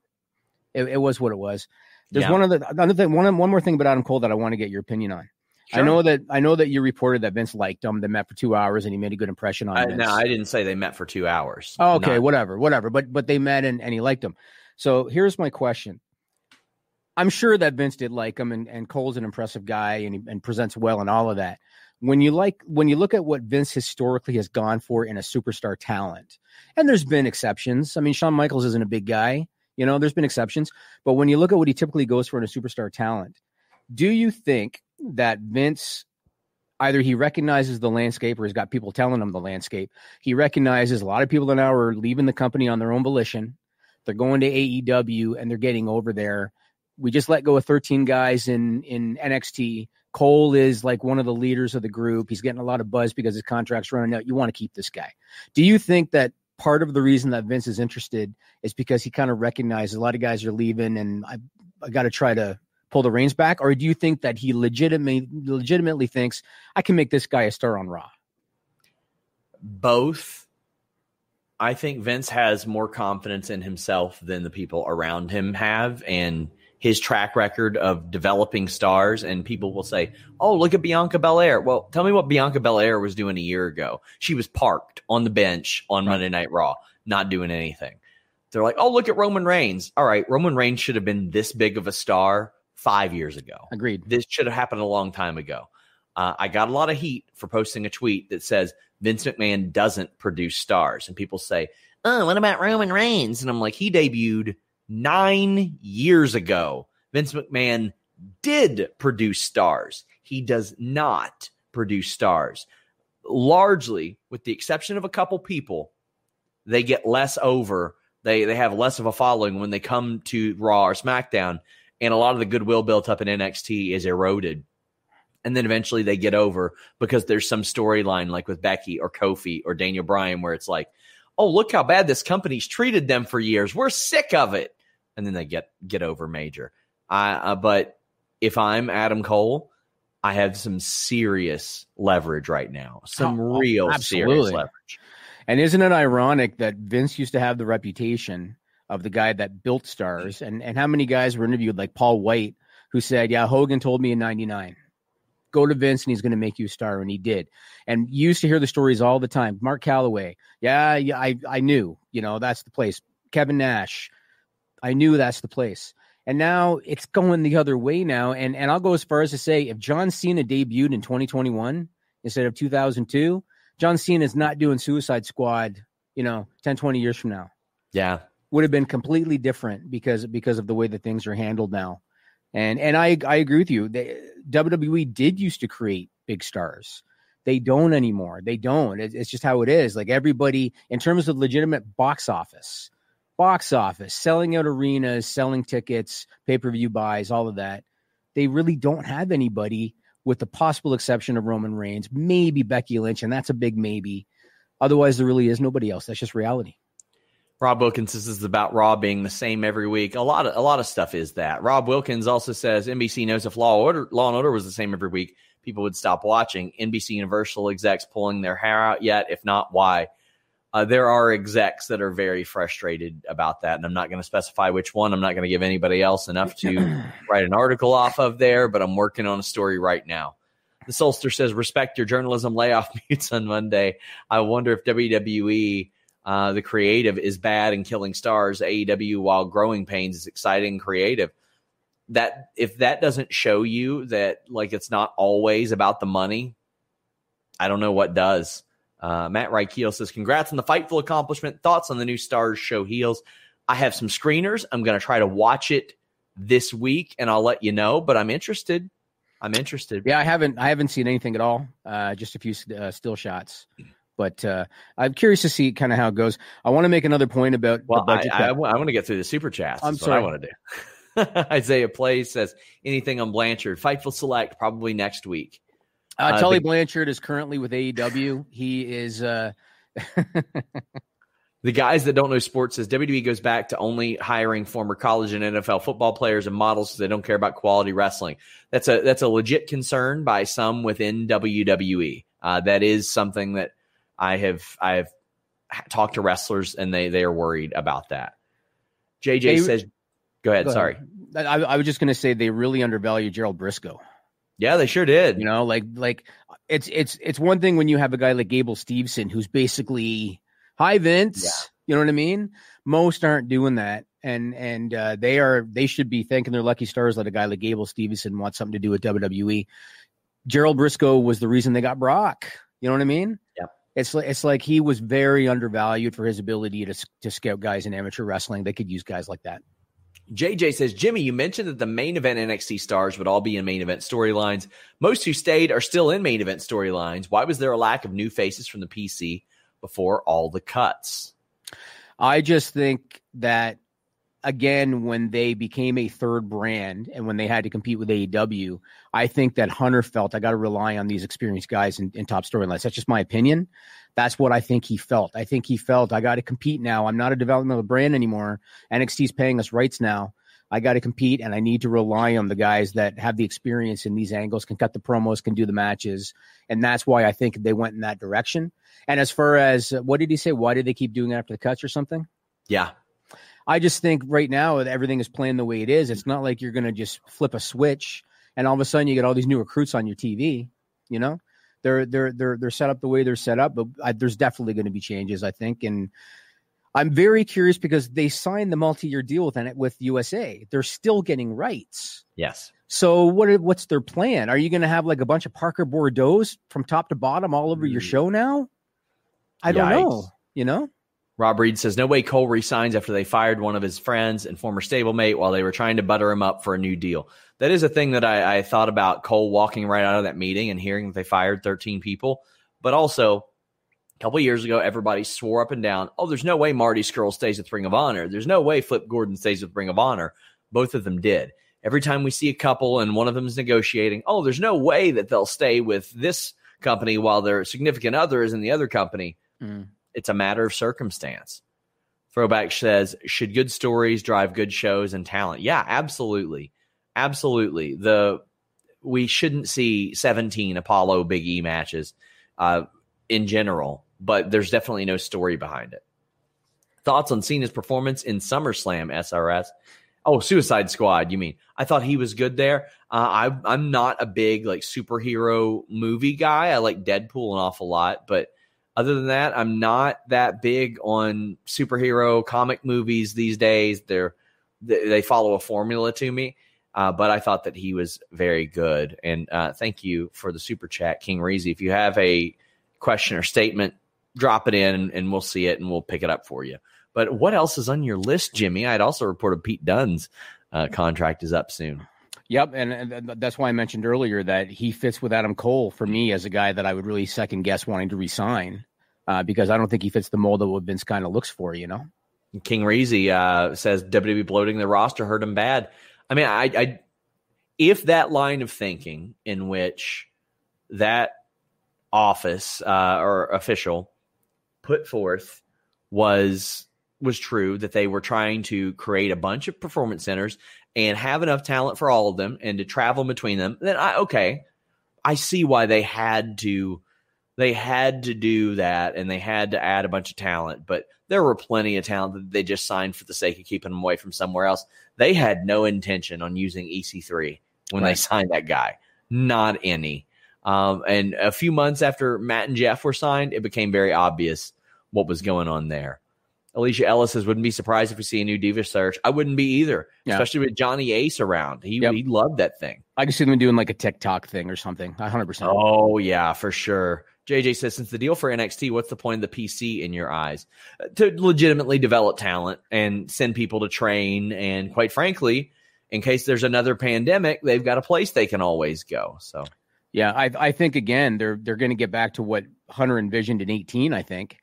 it, it was what it was. There's yeah. one other another thing, one one more thing about Adam Cole that I want to get your opinion on. Sure. I know that I know that you reported that Vince liked him. They met for two hours and he made a good impression on. him. no, I didn't say they met for two hours. Oh, okay, Not... whatever, whatever. But but they met and, and he liked him. So here's my question. I'm sure that Vince did like him, and, and Cole's an impressive guy and he, and presents well and all of that when you like when you look at what Vince historically has gone for in a superstar talent, and there's been exceptions. I mean, Shawn Michaels isn't a big guy, you know, there's been exceptions, but when you look at what he typically goes for in a superstar talent, do you think that Vince either he recognizes the landscape or he's got people telling him the landscape. He recognizes a lot of people now are leaving the company on their own volition. They're going to AEW and they're getting over there. We just let go of 13 guys in in NXT. Cole is like one of the leaders of the group. He's getting a lot of buzz because his contract's running out. You want to keep this guy. Do you think that part of the reason that Vince is interested is because he kind of recognizes a lot of guys are leaving and I, I got to try to pull the reins back? Or do you think that he legitimately legitimately thinks I can make this guy a star on Raw? Both. I think Vince has more confidence in himself than the people around him have, and his track record of developing stars. And people will say, "Oh, look at Bianca Belair." Well, tell me what Bianca Belair was doing a year ago. She was parked on the bench on Monday Night Raw, not doing anything. They're like, "Oh, look at Roman Reigns." All right, Roman Reigns should have been this big of a star five years ago. Agreed. This should have happened a long time ago. Uh, I got a lot of heat for posting a tweet that says Vince McMahon doesn't produce stars. And people say, oh, what about Roman Reigns? And I'm like, he debuted nine years ago. Vince McMahon did produce stars. He does not produce stars. Largely, with the exception of a couple people, they get less over. They they have less of a following when they come to Raw or SmackDown and a lot of the goodwill built up in NXT is eroded. And then eventually they get over because there's some storyline like with Becky or Kofi or Daniel Bryan where it's like, oh, look how bad this company's treated them for years. We're sick of it. And then they get get over major. I, uh, but if I'm Adam Cole, I have some serious leverage right now. Some oh, real absolutely. serious leverage. And isn't it ironic that Vince used to have the reputation of the guy that built stars. Mm. And and how many guys were interviewed like Paul White who said, "Yeah, Hogan told me in '99, go to Vince and he's going to make you a star," and he did. And you used to hear the stories all the time. Mark Calaway. yeah, yeah, I I knew, you know, that's the place. Kevin Nash, I knew that's the place. And now it's going the other way now. And and I'll go as far as to say, if John Cena debuted in 2021 instead of 2002, John Cena is not doing Suicide Squad, you know, 10, 20 years from now. Yeah would have been completely different because because of the way that things are handled now. And and I I agree with you. They, WWE did used to create big stars. They don't anymore. They don't. It, it's just how it is. Like everybody, in terms of legitimate box office, box office, selling out arenas, selling tickets, pay per view buys, all of that. They really don't have anybody, with the possible exception of Roman Reigns, maybe Becky Lynch, and that's a big maybe. Otherwise, there really is nobody else. That's just reality. Rob Wilkins this is about Raw being the same every week. A lot of a lot of stuff is that. Rob Wilkins also says NBC knows if Law Order Law and Order was the same every week, people would stop watching. NBC Universal execs pulling their hair out yet? If not, why? Uh, there are execs that are very frustrated about that, and I'm not going to specify which one. I'm not going to give anybody else enough to write an article off of there, but I'm working on a story right now. The Solster says, "Respect your journalism." Layoff mutes on Monday. I wonder if WWE uh, the creative is bad and killing stars. AEW, while growing pains, is exciting, and creative. That if that doesn't show you that like it's not always about the money, I don't know what does. Uh, Matt Reichel says, "Congrats on the fightful accomplishment. Thoughts on the new Stars show heels? I have some screeners. I'm going to try to watch it this week, and I'll let you know. But I'm interested. I'm interested. Yeah, I haven't I haven't seen anything at all. Uh, just a few uh, still shots. But uh, I'm curious to see kind of how it goes. I want to make another point about well, I, I, I, want to get through the super chats. I'm sorry. I want to do. Isaiah Plays says anything on Blanchard. Fightful Select probably next week. Uh, uh, Tully the, Blanchard is currently with AEW. He is. Uh... the guys that don't know sports says WWE goes back to only hiring former college and NFL football players and models. So they don't care about quality wrestling. That's a that's a legit concern by some within WWE. Uh, that is something that I have I have talked to wrestlers and they they are worried about that. JJ they, says, "Go ahead." Go sorry, ahead. I, I was just going to say they really undervalue Gerald Brisco. Yeah, they sure did. You know, like like it's it's it's one thing when you have a guy like Gable Steveson who's basically hi Vince. Yeah. You know what I mean? Most aren't doing that, and and uh, they are they should be thanking their lucky stars that a guy like Gable Steveson wants something to do with WWE. Gerald Brisco was the reason they got Brock. You know what I mean? Yeah. It's it's like he was very undervalued for his ability to to scout guys in amateur wrestling. They could use guys like that. JJ says, Jimmy, you mentioned that the main event NXT stars would all be in main event storylines. Most who stayed are still in main event storylines. Why was there a lack of new faces from the PC before all the cuts? I just think that again, when they became a third brand and when they had to compete with AEW, I think that Hunter felt I got to rely on these experienced guys in, in top storylines. That's just my opinion. That's what I think he felt. I think he felt I got to compete now. I'm not a developmental brand anymore. NXT's paying us rights now. I got to compete and I need to rely on the guys that have the experience in these angles, can cut the promos, can do the matches. And that's why I think they went in that direction. And as far as what did he say? Why did they keep doing it after the cuts or something? Yeah. I just think right now everything is playing the way it is. It's not like you're going to just flip a switch and all of a sudden you get all these new recruits on your TV. You know, they're they're they're they're set up the way they're set up, but I, there's definitely going to be changes. I think, and I'm very curious because they signed the multi-year deal with with USA. They're still getting rights. Yes. So what what's their plan? Are you going to have like a bunch of Parker Boudreaux's from top to bottom all over your mm. show now? I don't know. You know. Rob Reed says, No way Cole resigns after they fired one of his friends and former stablemate while they were trying to butter him up for a new deal. That is a thing that I, I thought about Cole walking right out of that meeting and hearing that they fired 13 people. But also, a couple years ago, everybody swore up and down, oh, there's no way Marty Scurll stays with Ring of Honor. There's no way Flip Gordon stays with Ring of Honor. Both of them did. Every time we see a couple and one of them is negotiating, oh, there's no way that they'll stay with this company while their significant other is in the other company. Mm it's a matter of circumstance. Throwback says, should good stories drive good shows and talent? Yeah, absolutely. Absolutely. The we shouldn't see 17 Apollo Big E matches uh, in general, but there's definitely no story behind it. Thoughts on Cena's performance in SummerSlam SRS? Oh, Suicide Squad. You mean? I thought he was good there. Uh, I, I'm not a big like superhero movie guy. I like Deadpool an awful lot, but other than that, I'm not that big on superhero comic movies these days. They're they follow a formula to me. Uh, but I thought that he was very good. And uh, thank you for the super chat, King Reezy. If you have a question or statement, drop it in and we'll see it and we'll pick it up for you. But what else is on your list, Jimmy? I'd also reported Pete Dunne's uh, contract is up soon. Yep, and, and, that's why I mentioned earlier that he fits with Adam Cole for me as a guy that I would really second guess wanting to resign uh, because I don't think he fits the mold of what Vince kind of looks for. You know, King Reezy uh, says WWE bloating the roster hurt him bad. I mean, I, I if that line of thinking in which that office uh, or official put forth was was true that they were trying to create a bunch of performance centers and have enough talent for all of them and to travel between them, then I okay, I see why they had to they had to do that and they had to add a bunch of talent, but there were plenty of talent that they just signed for the sake of keeping them away from somewhere else. They had no intention on using EC3 when right. they signed that guy, not any. Um, and a few months after Matt and Jeff were signed, it became very obvious what was going on there. Alicia Ellis says, wouldn't be surprised if we see a new Diva search. I wouldn't be either, yeah. especially with Johnny Ace around. He, yep. he loved that thing. I could see them doing like a TikTok thing or something. 100%. Oh, yeah, for sure. JJ says, since the deal for NXT, what's the point of the PC in your eyes? Uh, to legitimately develop talent and send people to train. And quite frankly, in case there's another pandemic, they've got a place they can always go. So, yeah, I, I think again, they're, they're going to get back to what Hunter envisioned in 18, I think.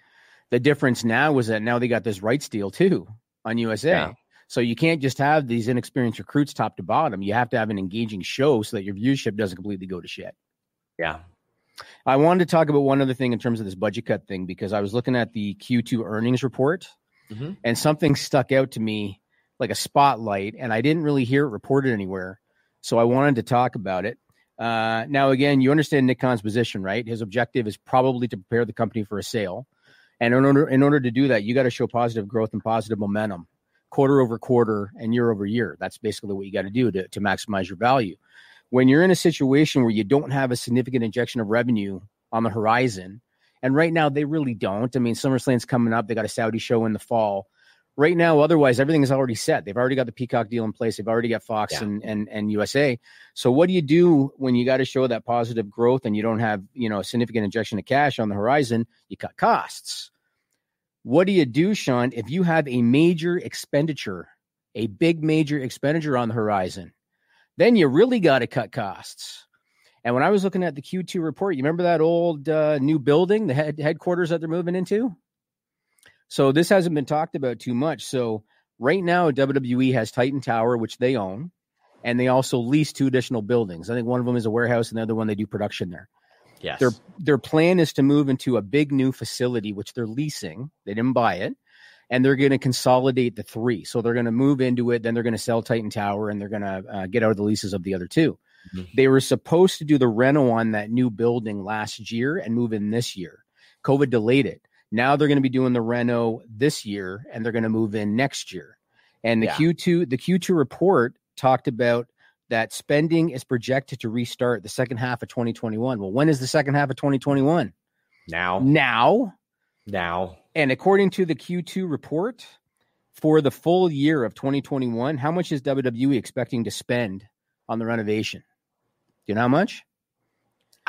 The difference now is that now they got this rights deal too on USA. Yeah. So you can't just have these inexperienced recruits top to bottom. You have to have an engaging show so that your viewership doesn't completely go to shit. Yeah, I wanted to talk about one other thing in terms of this budget cut thing because I was looking at the Q2 earnings report mm-hmm. and something stuck out to me like a spotlight, and I didn't really hear it reported anywhere. So I wanted to talk about it. Uh, now, again, you understand Nick Khan's position, right? His objective is probably to prepare the company for a sale. And in order, in order to do that, you got to show positive growth and positive momentum quarter over quarter and year over year. That's basically what you got to do to, to maximize your value when you're in a situation where you don't have a significant injection of revenue on the horizon, and right now they really don't. I mean, SummerSlam's coming up. They got a Saudi show in the fall. Right now, otherwise, everything is already set. They've already got the Peacock deal in place. They've already got Fox yeah. and, and and USA. So, what do you do when you got to show that positive growth and you don't have you know a significant injection of cash on the horizon? You cut costs. What do you do, Sean, if you have a major expenditure a big major expenditure on the horizon, then you really got to cut costs. And when I was looking at the Q2 report, you remember that old uh, new building, the head, headquarters that they're moving into? So this hasn't been talked about too much. So right now, WWE has Titan Tower, which they own, and they also lease two additional buildings. I think one of them is a warehouse, and the other one they do production there. Yes. Their their plan is to move into a big new facility, which they're leasing. They didn't buy it, and they're going to consolidate the three. So they're going to move into it. Then they're going to sell Titan Tower, and they're going to uh, get out of the leases of the other 2 Mhm. They were supposed to do the reno on that new building last year and move in this year. COVID delayed it. Now they're going to be doing the reno this year, and they're going to move in next year. And the Yeah. Q2 the Q2 report talked about that spending is projected to restart the second half of 2021. Well, when is the second half of 2021? now, Now. now, And according to the Q2 report for the full year of 2021, how much is WWE expecting to spend on the renovation? Do you know how much?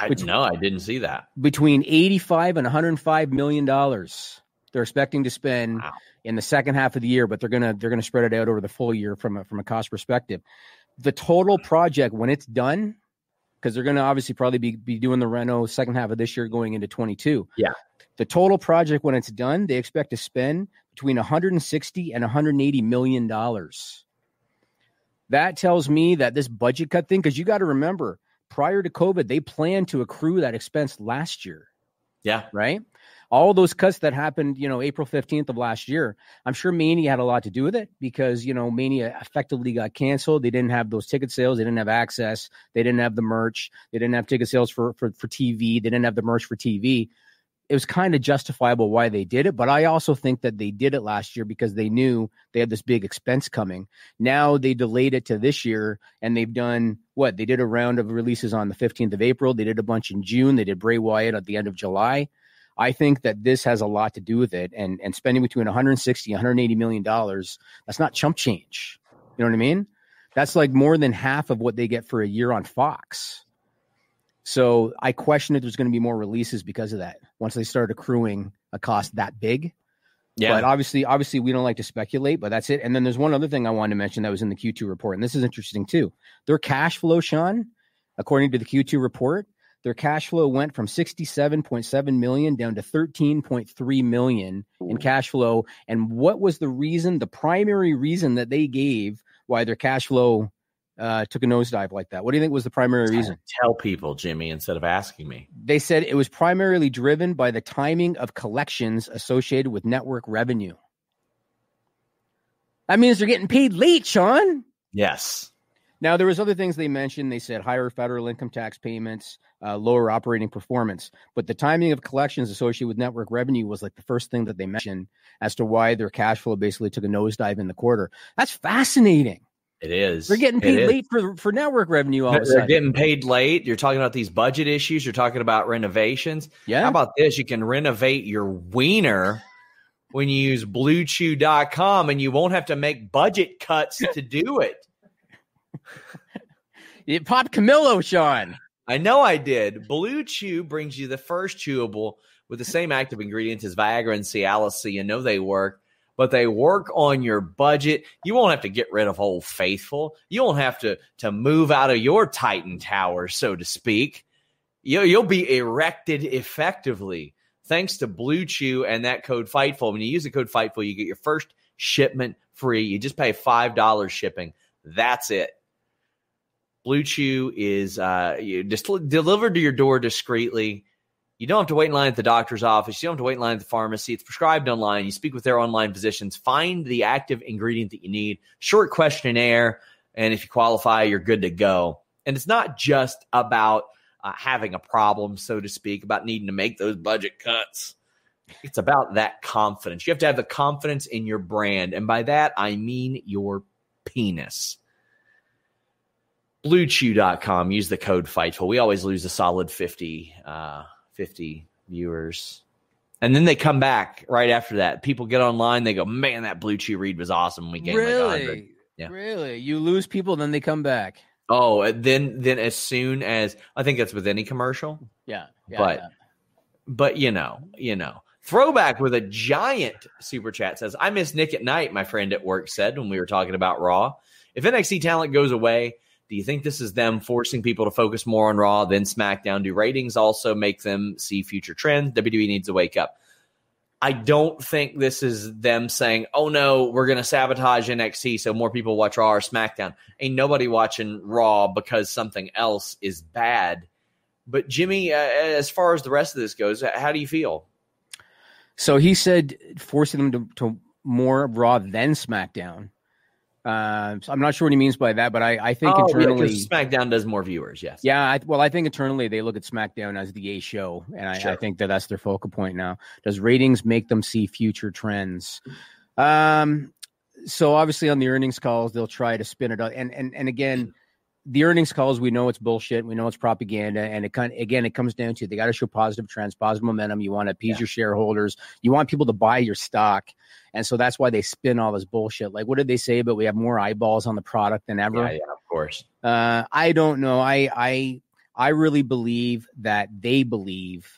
I Which- no, I didn't see that. Between 85 and 105 million dollars. They're expecting to spend Wow. in the second half of the year, but they're gonna they're gonna spread it out over the full year from a from a cost perspective. The total project when it's done, because they're gonna obviously probably be, be doing the reno second half of this year going into 22. Yeah. The total project when it's done, they expect to spend between 160 and 180 million dollars. That tells me that this budget cut thing, because you got to remember, prior to COVID, they planned to accrue that expense last year Yeah, right? All those cuts that happened, you know, April 15th of last year, I'm sure Mania had a lot to do with it because, you know, Mania effectively got canceled. They didn't have those ticket sales. They didn't have access. They didn't have the merch. They didn't have ticket sales for, for, for TV. They didn't have the merch for TV. It was kind of justifiable why they did it. But I also think that they did it last year because they knew they had this big expense coming. Now they delayed it to this year and they've done what? They did a round of releases on the 15th of April. They did a bunch in June. They did Bray Wyatt at the end of July. I think that this has a lot to do with it, and and spending between 160 180 million dollars. That's not chump change. You know what I mean? That's like more than half of what they get for a year on Fox. So I question if there's going to be more releases because of that. Once they start accruing a cost that big, yeah. but obviously, obviously, we don't like to speculate. But that's it. And then there's one other thing I wanted to mention that was in the Q2 report, and this is interesting too. Their cash flow, Sean, according to the Q2 report, their cash flow went from 67.7 million down to 13.3 million in cash flow. And what was the reason? The primary reason that they gave why their cash flow uh, took a nosedive like that. What do you think was the primary reason? Tell people, Jimmy, instead of asking me. They said it was primarily driven by the timing of collections associated with network revenue. That means they're getting paid late, Sean. Yes. Now there was other things they mentioned. They said higher federal income tax payments, uh, lower operating performance, but the timing of collections associated with network revenue was like the first thing that they mentioned as to why their cash flow basically took a nosedive in the quarter. That's fascinating. It is. They're getting paid late for for network revenue all of a They're sudden. getting paid late. You're talking about these budget issues. You're talking about renovations. yeah. How about this? You can renovate your wiener when you use bluechew.com and you won't have to make budget cuts to do it. it popped Camillo, Sean. I know I did. Blue Chew brings you the first chewable with the same active ingredients as Viagra and Cialis, so you know they work, but they work on your budget. You won't have to get rid of Old Faithful. You won't have to to move out of your Titan Tower, so to speak. You, you'll be erected effectively thanks to Blue Chew and that code Fightful. When you use the code Fightful, you get your first shipment free. You just pay five dollars shipping. That's it. Blue Chew is uh, just delivered to your door discreetly. You don't have to wait in line at the doctor's office. You don't have to wait in line at the pharmacy. It's prescribed online. You speak with their online physicians. Find the active ingredient that you need. Short questionnaire, and if you qualify, you're good to go. And it's not just about uh, having a problem, so to speak, about needing to make those budget cuts. It's about that confidence. You have to have the confidence in your brand, and by that I mean your penis bluechew.com use the code fightful we always lose a solid 50 uh 50 viewers and then they come back right after that people get online they go man that blue chew read was awesome we gained like 100 Really? Yeah. Really? You lose people, then they come back. oh uh, then then as soon as i think that's with any commercial Yeah. yeah But- yeah. but you know you know Throwback with a giant super chat says, I miss Nick at night, my friend at work said when we were talking about Raw. If NXT talent goes away, do you think this is them forcing people to focus more on Raw than SmackDown? Do ratings also make them see future trends? WWE needs to wake up. I don't think this is them saying, "Oh no, we're going to sabotage NXT so more people watch Raw or SmackDown." Ain't nobody watching Raw because something else is bad. But Jimmy, uh, as far as the rest of this goes, how do you feel? So he said forcing them to, to more Raw than SmackDown. Uh, so I'm not sure what he means by that, but I, I think Oh, internally, SmackDown does more viewers. Yes. yeah, I, well, I think internally they look at SmackDown as the A show, and I, I think that that's their focal point now. Does ratings make them see future trends? Um, so obviously on the earnings calls they'll try to spin it up, and and and again, the earnings calls we know it's bullshit, we know it's propaganda, and it kind again it comes down to they got to show positive trends, positive momentum. You want to appease Yeah. your shareholders, you want people to buy your stock, and so that's why they spin all this bullshit. Like what did they say? But we have more eyeballs on the product than ever. Yeah, yeah, of course. Uh, I don't know. I I I really believe that they believe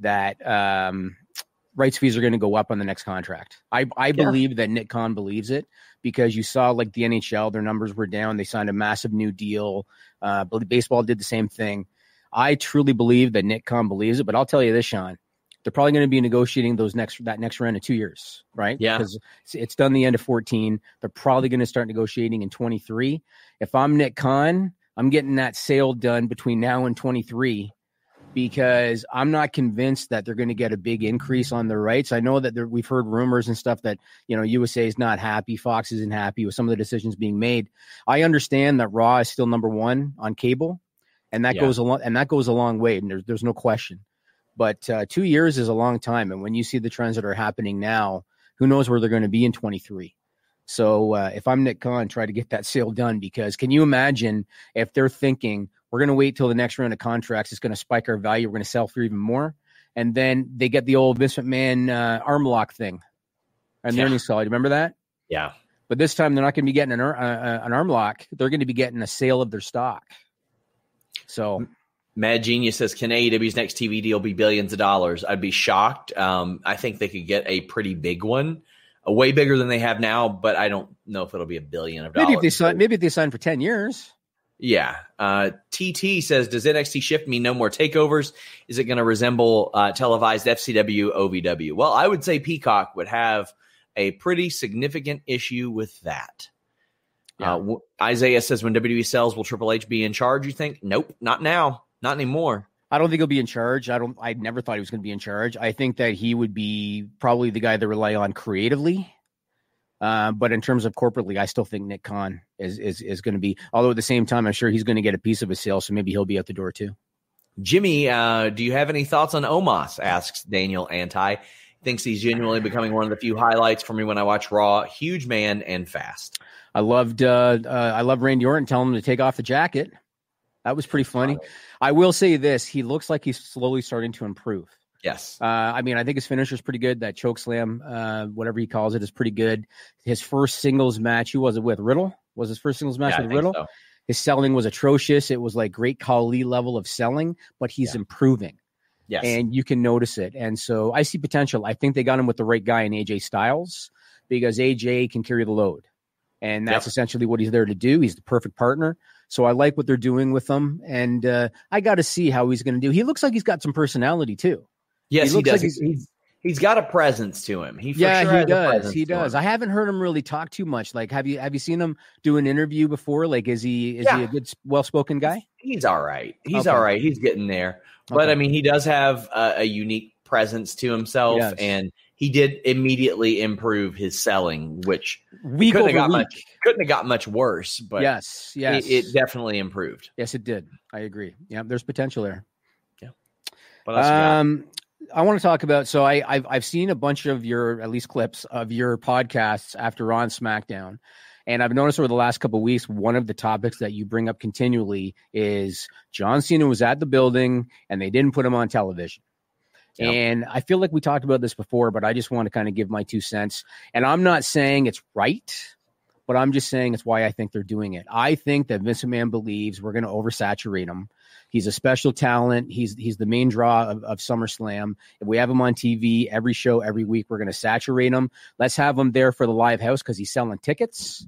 that um, rights fees are going to go up on the next contract. I I believe that Nick Khan believes it because you saw like the NHL, their numbers were down. They signed a massive new deal. Uh, baseball did the same thing. I truly believe that Nick Khan believes it. But I'll tell you this, Sean. They're probably going to be negotiating those next that next round in two years, right? Yeah. because it's, it's done the end of 14. They're probably going to start negotiating in 23 if I'm Nick Khan, I'm getting that sale done between now and 23 because I'm not convinced that they're going to get a big increase on their rights. I know that there, we've heard rumors and stuff that, you know, USA is not happy, Fox isn't happy with some of the decisions being made. I understand that Raw is still number 1 on cable and that Yeah. goes a long and that goes a long way and there's there's no question. But uh, 2 years is a long time and when you see the trends that are happening now, who knows where they're going to be in 23. So uh, if I'm Nick Khan, try to get that sale done because can you imagine if they're thinking we're going to wait till the next round of contracts, it's going to spike our value, we're going to sell for even more, and then they get the old Vince McMahon uh, arm lock thing and Yeah. earnings call. You remember that? Yeah. But this time they're not going to be getting an, uh, uh, an arm lock; they're going to be getting a sale of their stock. So Mad Genius says, "Can AEW's next TV deal be billions of dollars?" I'd be shocked. Um, I think they could get a pretty big one, a way bigger than they have now, but I don't know if it'll be a billion of dollars. maybe if they sign, maybe if they sign for ten years. Yeah. Uh, TT says, "Does NXT shift mean no more takeovers? Is it going to resemble uh, televised FCW OVW?" Well, I would say Peacock would have a pretty significant issue with that. Yeah. Uh, w- Isaiah says, "When WWE sells, will Triple H be in charge?" You think? Nope, not now, not anymore. I don't think he'll be in charge. I don't. I never thought he was going to be in charge. I think that he would be probably the guy they rely on creatively. Uh, but in terms of corporately, I still think Nick Khan is is is going to be. Although at the same time, I'm sure he's going to get a piece of a sale, so maybe he'll be out the door too. Jimmy, uh, do you have any thoughts on Omos? Asks Daniel Anti. Thinks he's genuinely becoming one of the few highlights for me when I watch Raw. Huge man and fast. I loved. Uh, uh, I love Randy Orton telling him to take off the jacket. That was pretty funny. I will say this: he looks like he's slowly starting to improve. Yes. Uh, I mean, I think his finisher is pretty good. That choke slam, uh, whatever he calls it, is pretty good. His first singles match, who was it with? Riddle was his first singles match Yeah, with Riddle. so. His selling was atrocious. It was like great Khali level of selling, but he's Yeah. improving, Yes. and you can notice it. And so I see potential. I think they got him with the right guy in AJ Styles because AJ can carry the load, and that's Yep. essentially what he's there to do. He's the perfect partner. So I like what they're doing with him, and uh, I got to see how he's going to do. He looks like he's got some personality too. Yes, he, he does. Like he's, he's, he's got a presence to him. He for yeah, sure he has a does. He does. I haven't heard him really talk too much. Like, have you have you seen him do an interview before? Like, is he is he a good, well spoken guy? He's all right. He's Okay. all right. He's getting there. But Okay. I mean, he does have a, a unique presence to himself, Yes. and he did immediately improve his selling, which Week couldn't have got week. much couldn't have got much worse. But yes, yes, it, it definitely improved. yes, it did. I agree. Yeah, there's potential there. What else you got? Um, I want to talk about. So I, I've I've seen a bunch of your at least clips of your podcasts after on SmackDown, and I've noticed over the last couple of weeks one of the topics that you bring up continually is John Cena was at the building and they didn't put him on television. Yep. And I feel like we talked about this before, but I just want to kind of give my two cents. And I'm not saying it's right, but I'm just saying it's why I think they're doing it. I think that Vince McMahon believes we're going to oversaturate him He's a special talent. He's he's the main draw of, of SummerSlam. If we have him on TV every show every week, we're going to saturate him. Let's have him there for the live house because he's selling tickets.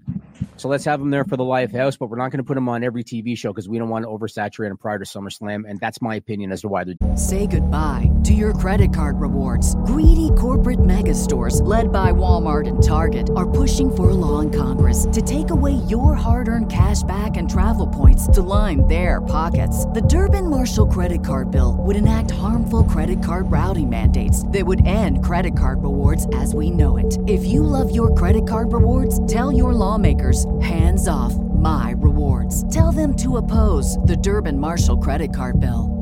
So let's have him there for the live house, but we're not going to put him on every TV show because we don't want to oversaturate him prior to SummerSlam. And that's my opinion as to why they're. Say goodbye to your credit card rewards. Greedy corporate mega stores, led by Walmart and Target, are pushing for a law in Congress to take away your hard earned cash back and travel points to line their pockets. The Durbin Marshall credit card bill would enact harmful credit card routing mandates that would end credit card rewards as we know it. If you love your credit card rewards, tell your lawmakers hands off my rewards. Tell them to oppose the Durbin Marshall credit card bill.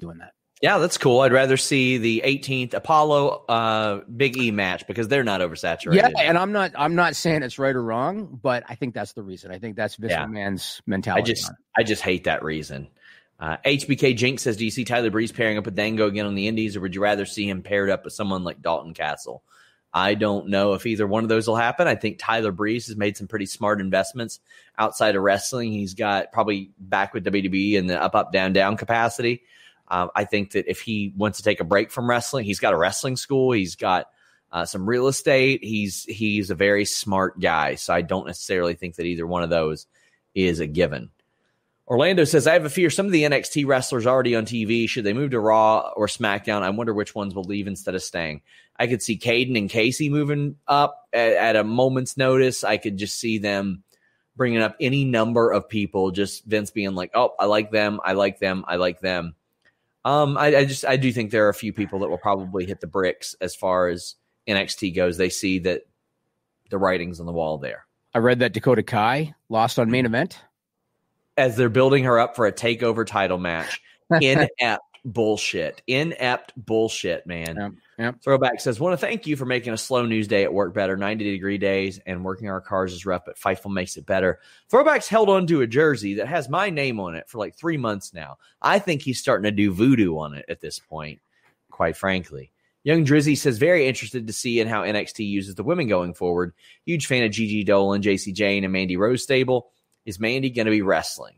doing that. Yeah, that's cool. I'd rather see the 18th Apollo uh, Big E match because they're not oversaturated. Yeah, and I'm not I'm not saying it's right or wrong, but I think that's the reason. I think that's Vince yeah. McMahon's mentality. I just I just hate that reason. Uh, HBK Jinx says, "Do you see Tyler Breeze pairing up with Dango again on the Indies, or would you rather see him paired up with someone like Dalton Castle?" I don't know if either one of those will happen. I think Tyler Breeze has made some pretty smart investments outside of wrestling. He's got probably back with WWE in the up, up, down, down capacity. Um, I think that if he wants to take a break from wrestling, he's got a wrestling school. He's got uh, some real estate. He's he's a very smart guy. So I don't necessarily think that either one of those is a given. Orlando says, I have a fear some of the NXT wrestlers already on TV. Should they move to Raw or SmackDown? I wonder which ones will leave instead of staying. I could see Kayden and Kacy moving up at, at a moment's notice. I could just see them bringing up any number of people, just Vince being like, oh, I like them. I like them. I like them. Um, I, I, just I do think there are a few people that will probably hit the bricks as far as NXT goes. They see that the writing's on the wall there. I read that Dakota Kai lost on main event as they're building her up for a takeover title match. Inept bullshit. Inept bullshit, man. Yep, yep. Throwback says, want to thank you for making a slow news day at work better. 90 degree days and working our cars is rough, but Fightful makes it better. Throwback's held on to a jersey that has my name on it for like three months now. I think he's starting to do voodoo on it at this point, quite frankly. Young Drizzy says, very interested to see in how NXT uses the women going forward. Huge fan of Gigi Dolin, Jacy Jayne, and Mandy Rose stable. Is Mandy going to be wrestling?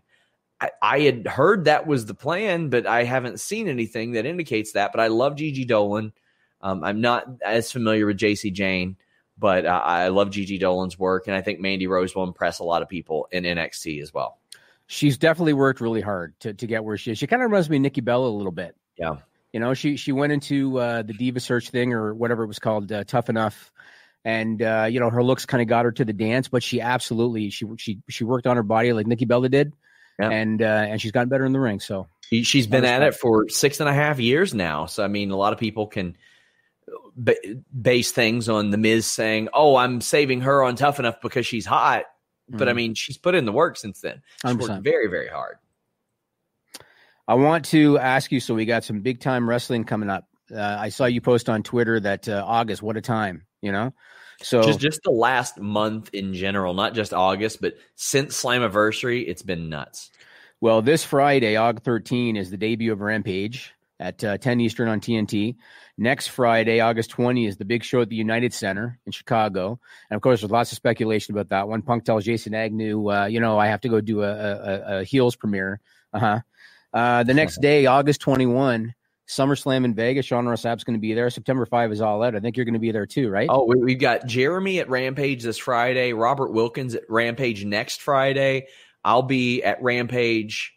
I, had heard that was the plan, but I haven't seen anything that indicates that. But I love Gigi Dolin. Um, I'm not as familiar with Jacy Jayne, but uh, I love Gigi Dolin's work, and I think Mandy Rose will impress a lot of people in NXT as well. She's definitely worked really hard to, to get where she is. She kind of reminds me of Nikki Bella a little bit. Yeah. You know, she she went into uh, the Diva Search thing or whatever it was called, uh, Tough Enough, and uh, you know her looks kind of got her to the dance. But she absolutely she she she worked on her body like Nikki Bella did, and uh, and she's gotten better in the ring. So she, she's been at it for six and a half years now. So I mean, a lot of people can b- base things on the Miz saying, "Oh, I'm saving her on Tough Enough because she's hot," mm-hmm. but I mm-hmm. mean, she's put in the work since then. She's 100%. worked very very hard. I want to ask you. So we got some big time wrestling coming up. Uh, I saw you post on Twitter that uh, August. What a time! You know. So just just the last month in general, not just August, but since Slammiversary, it's been nuts. Well, this Friday, August 13, is the debut of Rampage at uh, 10 Eastern on TNT. Next Friday, August 20, is the big show at the United Center in Chicago. And of course, there's lots of speculation about that one. Punk tells Jason Agnew, uh, you know, I have to go do a, a, a heels premiere. Uh-huh. Uh, the next day, August 21, SummerSlam in Vegas. Sean Ross Sapp's going to be there. September 5 is all out. I think you're going to be there too, right? Oh, we, have got Jeremy at Rampage this Friday, Robert Wilkins at Rampage next Friday. I'll be at Rampage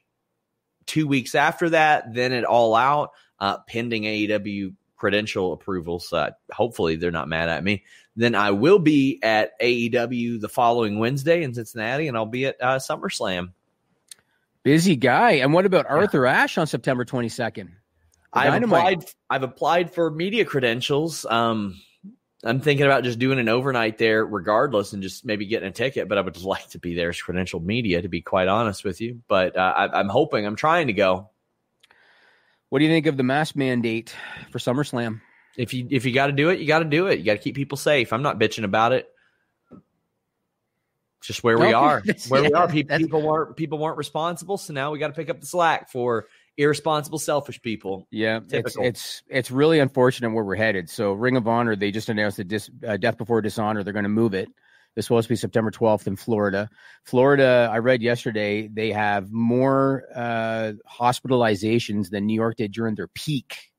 two weeks after that, then at All Out, uh, pending AEW credential approval. So hopefully they're not mad at me. Then I will be at AEW the following Wednesday in Cincinnati, and I'll be at uh, SummerSlam. Busy guy. And what about Arthur yeah. Ashe on September 22nd? I've applied. I've applied for media credentials. Um, I'm thinking about just doing an overnight there regardless and just maybe getting a ticket, but I would like to be there as credentialed media, to be quite honest with you. But uh, I, I'm hoping, I'm trying to go. What do you think of the mask mandate for SummerSlam? If you if you got to do it, you got to do it. You got to keep people safe. I'm not bitching about it. It's just where we are. Where we are. People, people weren't people weren't responsible, so now we got to pick up the slack for irresponsible, selfish people. Yeah, it's it's it's really unfortunate where we're headed. So Ring of Honor, they just announced that dis, uh, Death Before Dishonor, they're going to move it. It's supposed to be September 12th in Florida. Florida, I read yesterday, they have more uh, hospitalizations than New York did during their peak.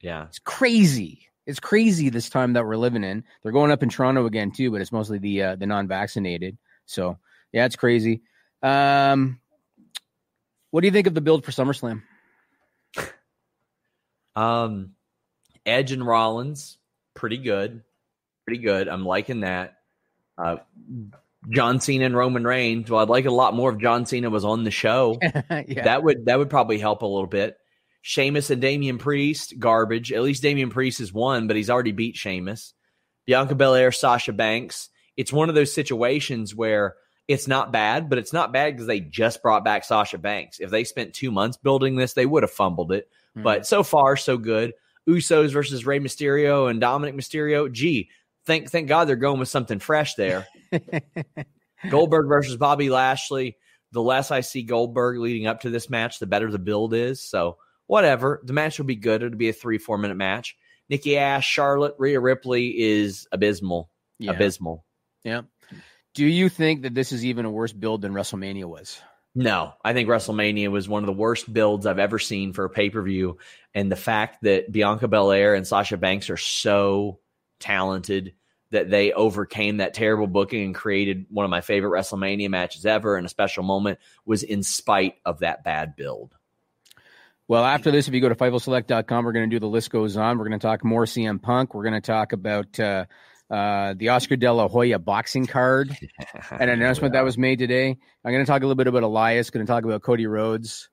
Yeah. It's crazy. It's crazy this time that we're living in. They're going up in Toronto again too, but it's mostly the uh, the non-vaccinated. So yeah, it's crazy. Um, what do you think of the build for SummerSlam? Um, Edge and Rollins, pretty good, pretty good. I'm liking that. Uh, John Cena and Roman Reigns. Well, I'd like a lot more if John Cena was on the show. yeah. That would that would probably help a little bit. Sheamus and Damian Priest, garbage. At least Damian Priest has won, but he's already beat Sheamus. Bianca Belair, Sasha Banks. It's one of those situations where it's not bad, but it's not bad because they just brought back Sasha Banks. If they spent two months building this, they would have fumbled it. Mhm. But so far, so good. Usos versus Rey Mysterio and Dominic Mysterio. Gee, thank thank God they're going with something fresh there. Goldberg versus Bobby Lashley. The less I see Goldberg leading up to this match, the better the build is. So whatever, the match will be good. It'll be a three four minute match. Nikki Ash, Charlotte, Rhea Ripley is abysmal. Yeah. Abysmal. Yeah. Do you think that this is even a worse build than WrestleMania was? No, I think WrestleMania was one of the worst builds I've ever seen for a pay per view. And the fact that Bianca Belair and Sasha Banks are so talented that they overcame that terrible booking and created one of my favorite WrestleMania matches ever and a special moment was in spite of that bad build. Well, after this, if you go to FightfulSelect.com, we're going to do the list goes on. We're going to talk more CM Punk. We're going to talk about uh, uh, the Oscar De La Hoya boxing card, an announcement that was made today. I'm going to talk a little bit about Elias. Going to talk about Cody Rhodes.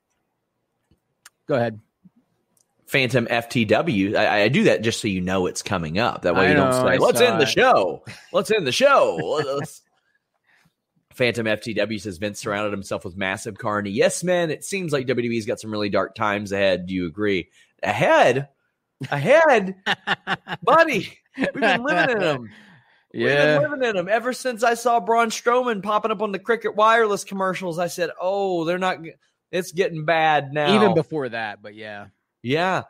Go ahead. Phantom FTW. I, I do that just so you know it's coming up. That way you don't say, let's end the show. Let's end the show. Phantom FTW says Vince surrounded himself with massive carney. Yes, man. It seems like WWE's got some really dark times ahead. Do you agree? Ahead? Ahead? Buddy, we've been living in them. Yeah. We've been living in them ever since I saw Braun Strowman popping up on the Cricket Wireless commercials. I said, "Oh, they're not. It's getting bad now." Even before that, but yeah. yeah.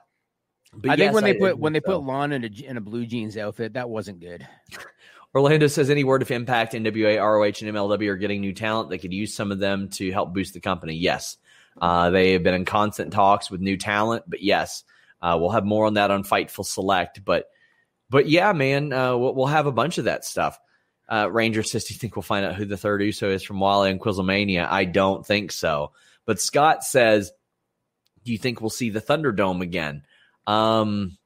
But I think yes, when they put when they so. put Lon in a, in a blue jeans outfit, that wasn't good. Orlando says any word of impact, NWA, ROH, and MLW are getting new talent. They could use some of them to help boost the company. Yes, uh, they have been in constant talks with new talent, but yes, uh, we'll have more on that on Fightful Select. But but yeah, man, uh, we'll, we'll have a bunch of that stuff. Uh, Ranger says, "Do you think we'll find out who the third USO is from Wally and Quizzlemania?" I don't think so. But Scott says, "Do you think we'll see the Thunderdome again?" Um,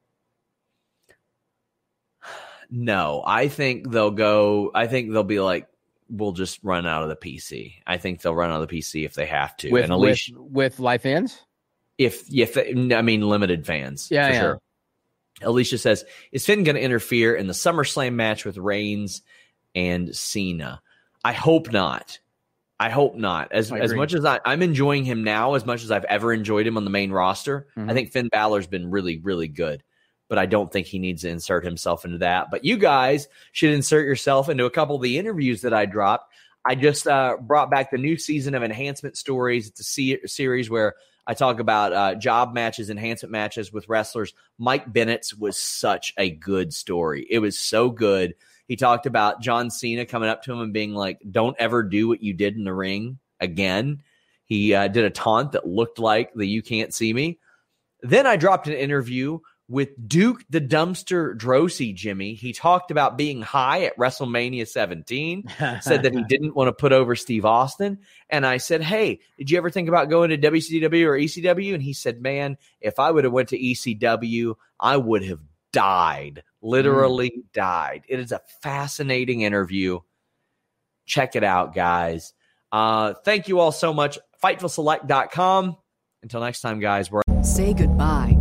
no, I think they'll go. I think they'll be like, we'll just run out of the PC. I think they'll run out of the PC if they have to. With, and with Alicia, with live fans. If if I mean limited fans, Yeah, yeah. sure. Alicia says, "Is Finn going to interfere in the SummerSlam match with Reigns and Cena?" I hope not. I hope not. As as much as I, I'm enjoying him now, as much as I've ever enjoyed him on the main roster, I Mhm. think Finn Balor's been really, really good. But I don't think he needs to insert himself into that. But you guys should insert yourself into a couple of the interviews that I dropped. I just uh, brought back the new season of Enhancement Stories. It's a series where I talk about uh, job matches, enhancement matches with wrestlers. Mike Bennett's was such a good story. It was so good. He talked about John Cena coming up to him and being like, "Don't ever do what you did in the ring again." He uh, did a taunt that looked like the "You can't see me." Then I dropped an interview with Duke the Dumpster Droese, Jimmy. He talked about being high at WrestleMania 17 said that he didn't want to put over Steve Austin. And I said, Hey, did you ever think about going to WCW or ECW? And he said, Man, if I would have went to ECW, I would have died. Literally died. It is a fascinating interview. Check it out, guys. Uh, thank you all so much. FightfulSelect.com. Until next time, guys, we're Say goodbye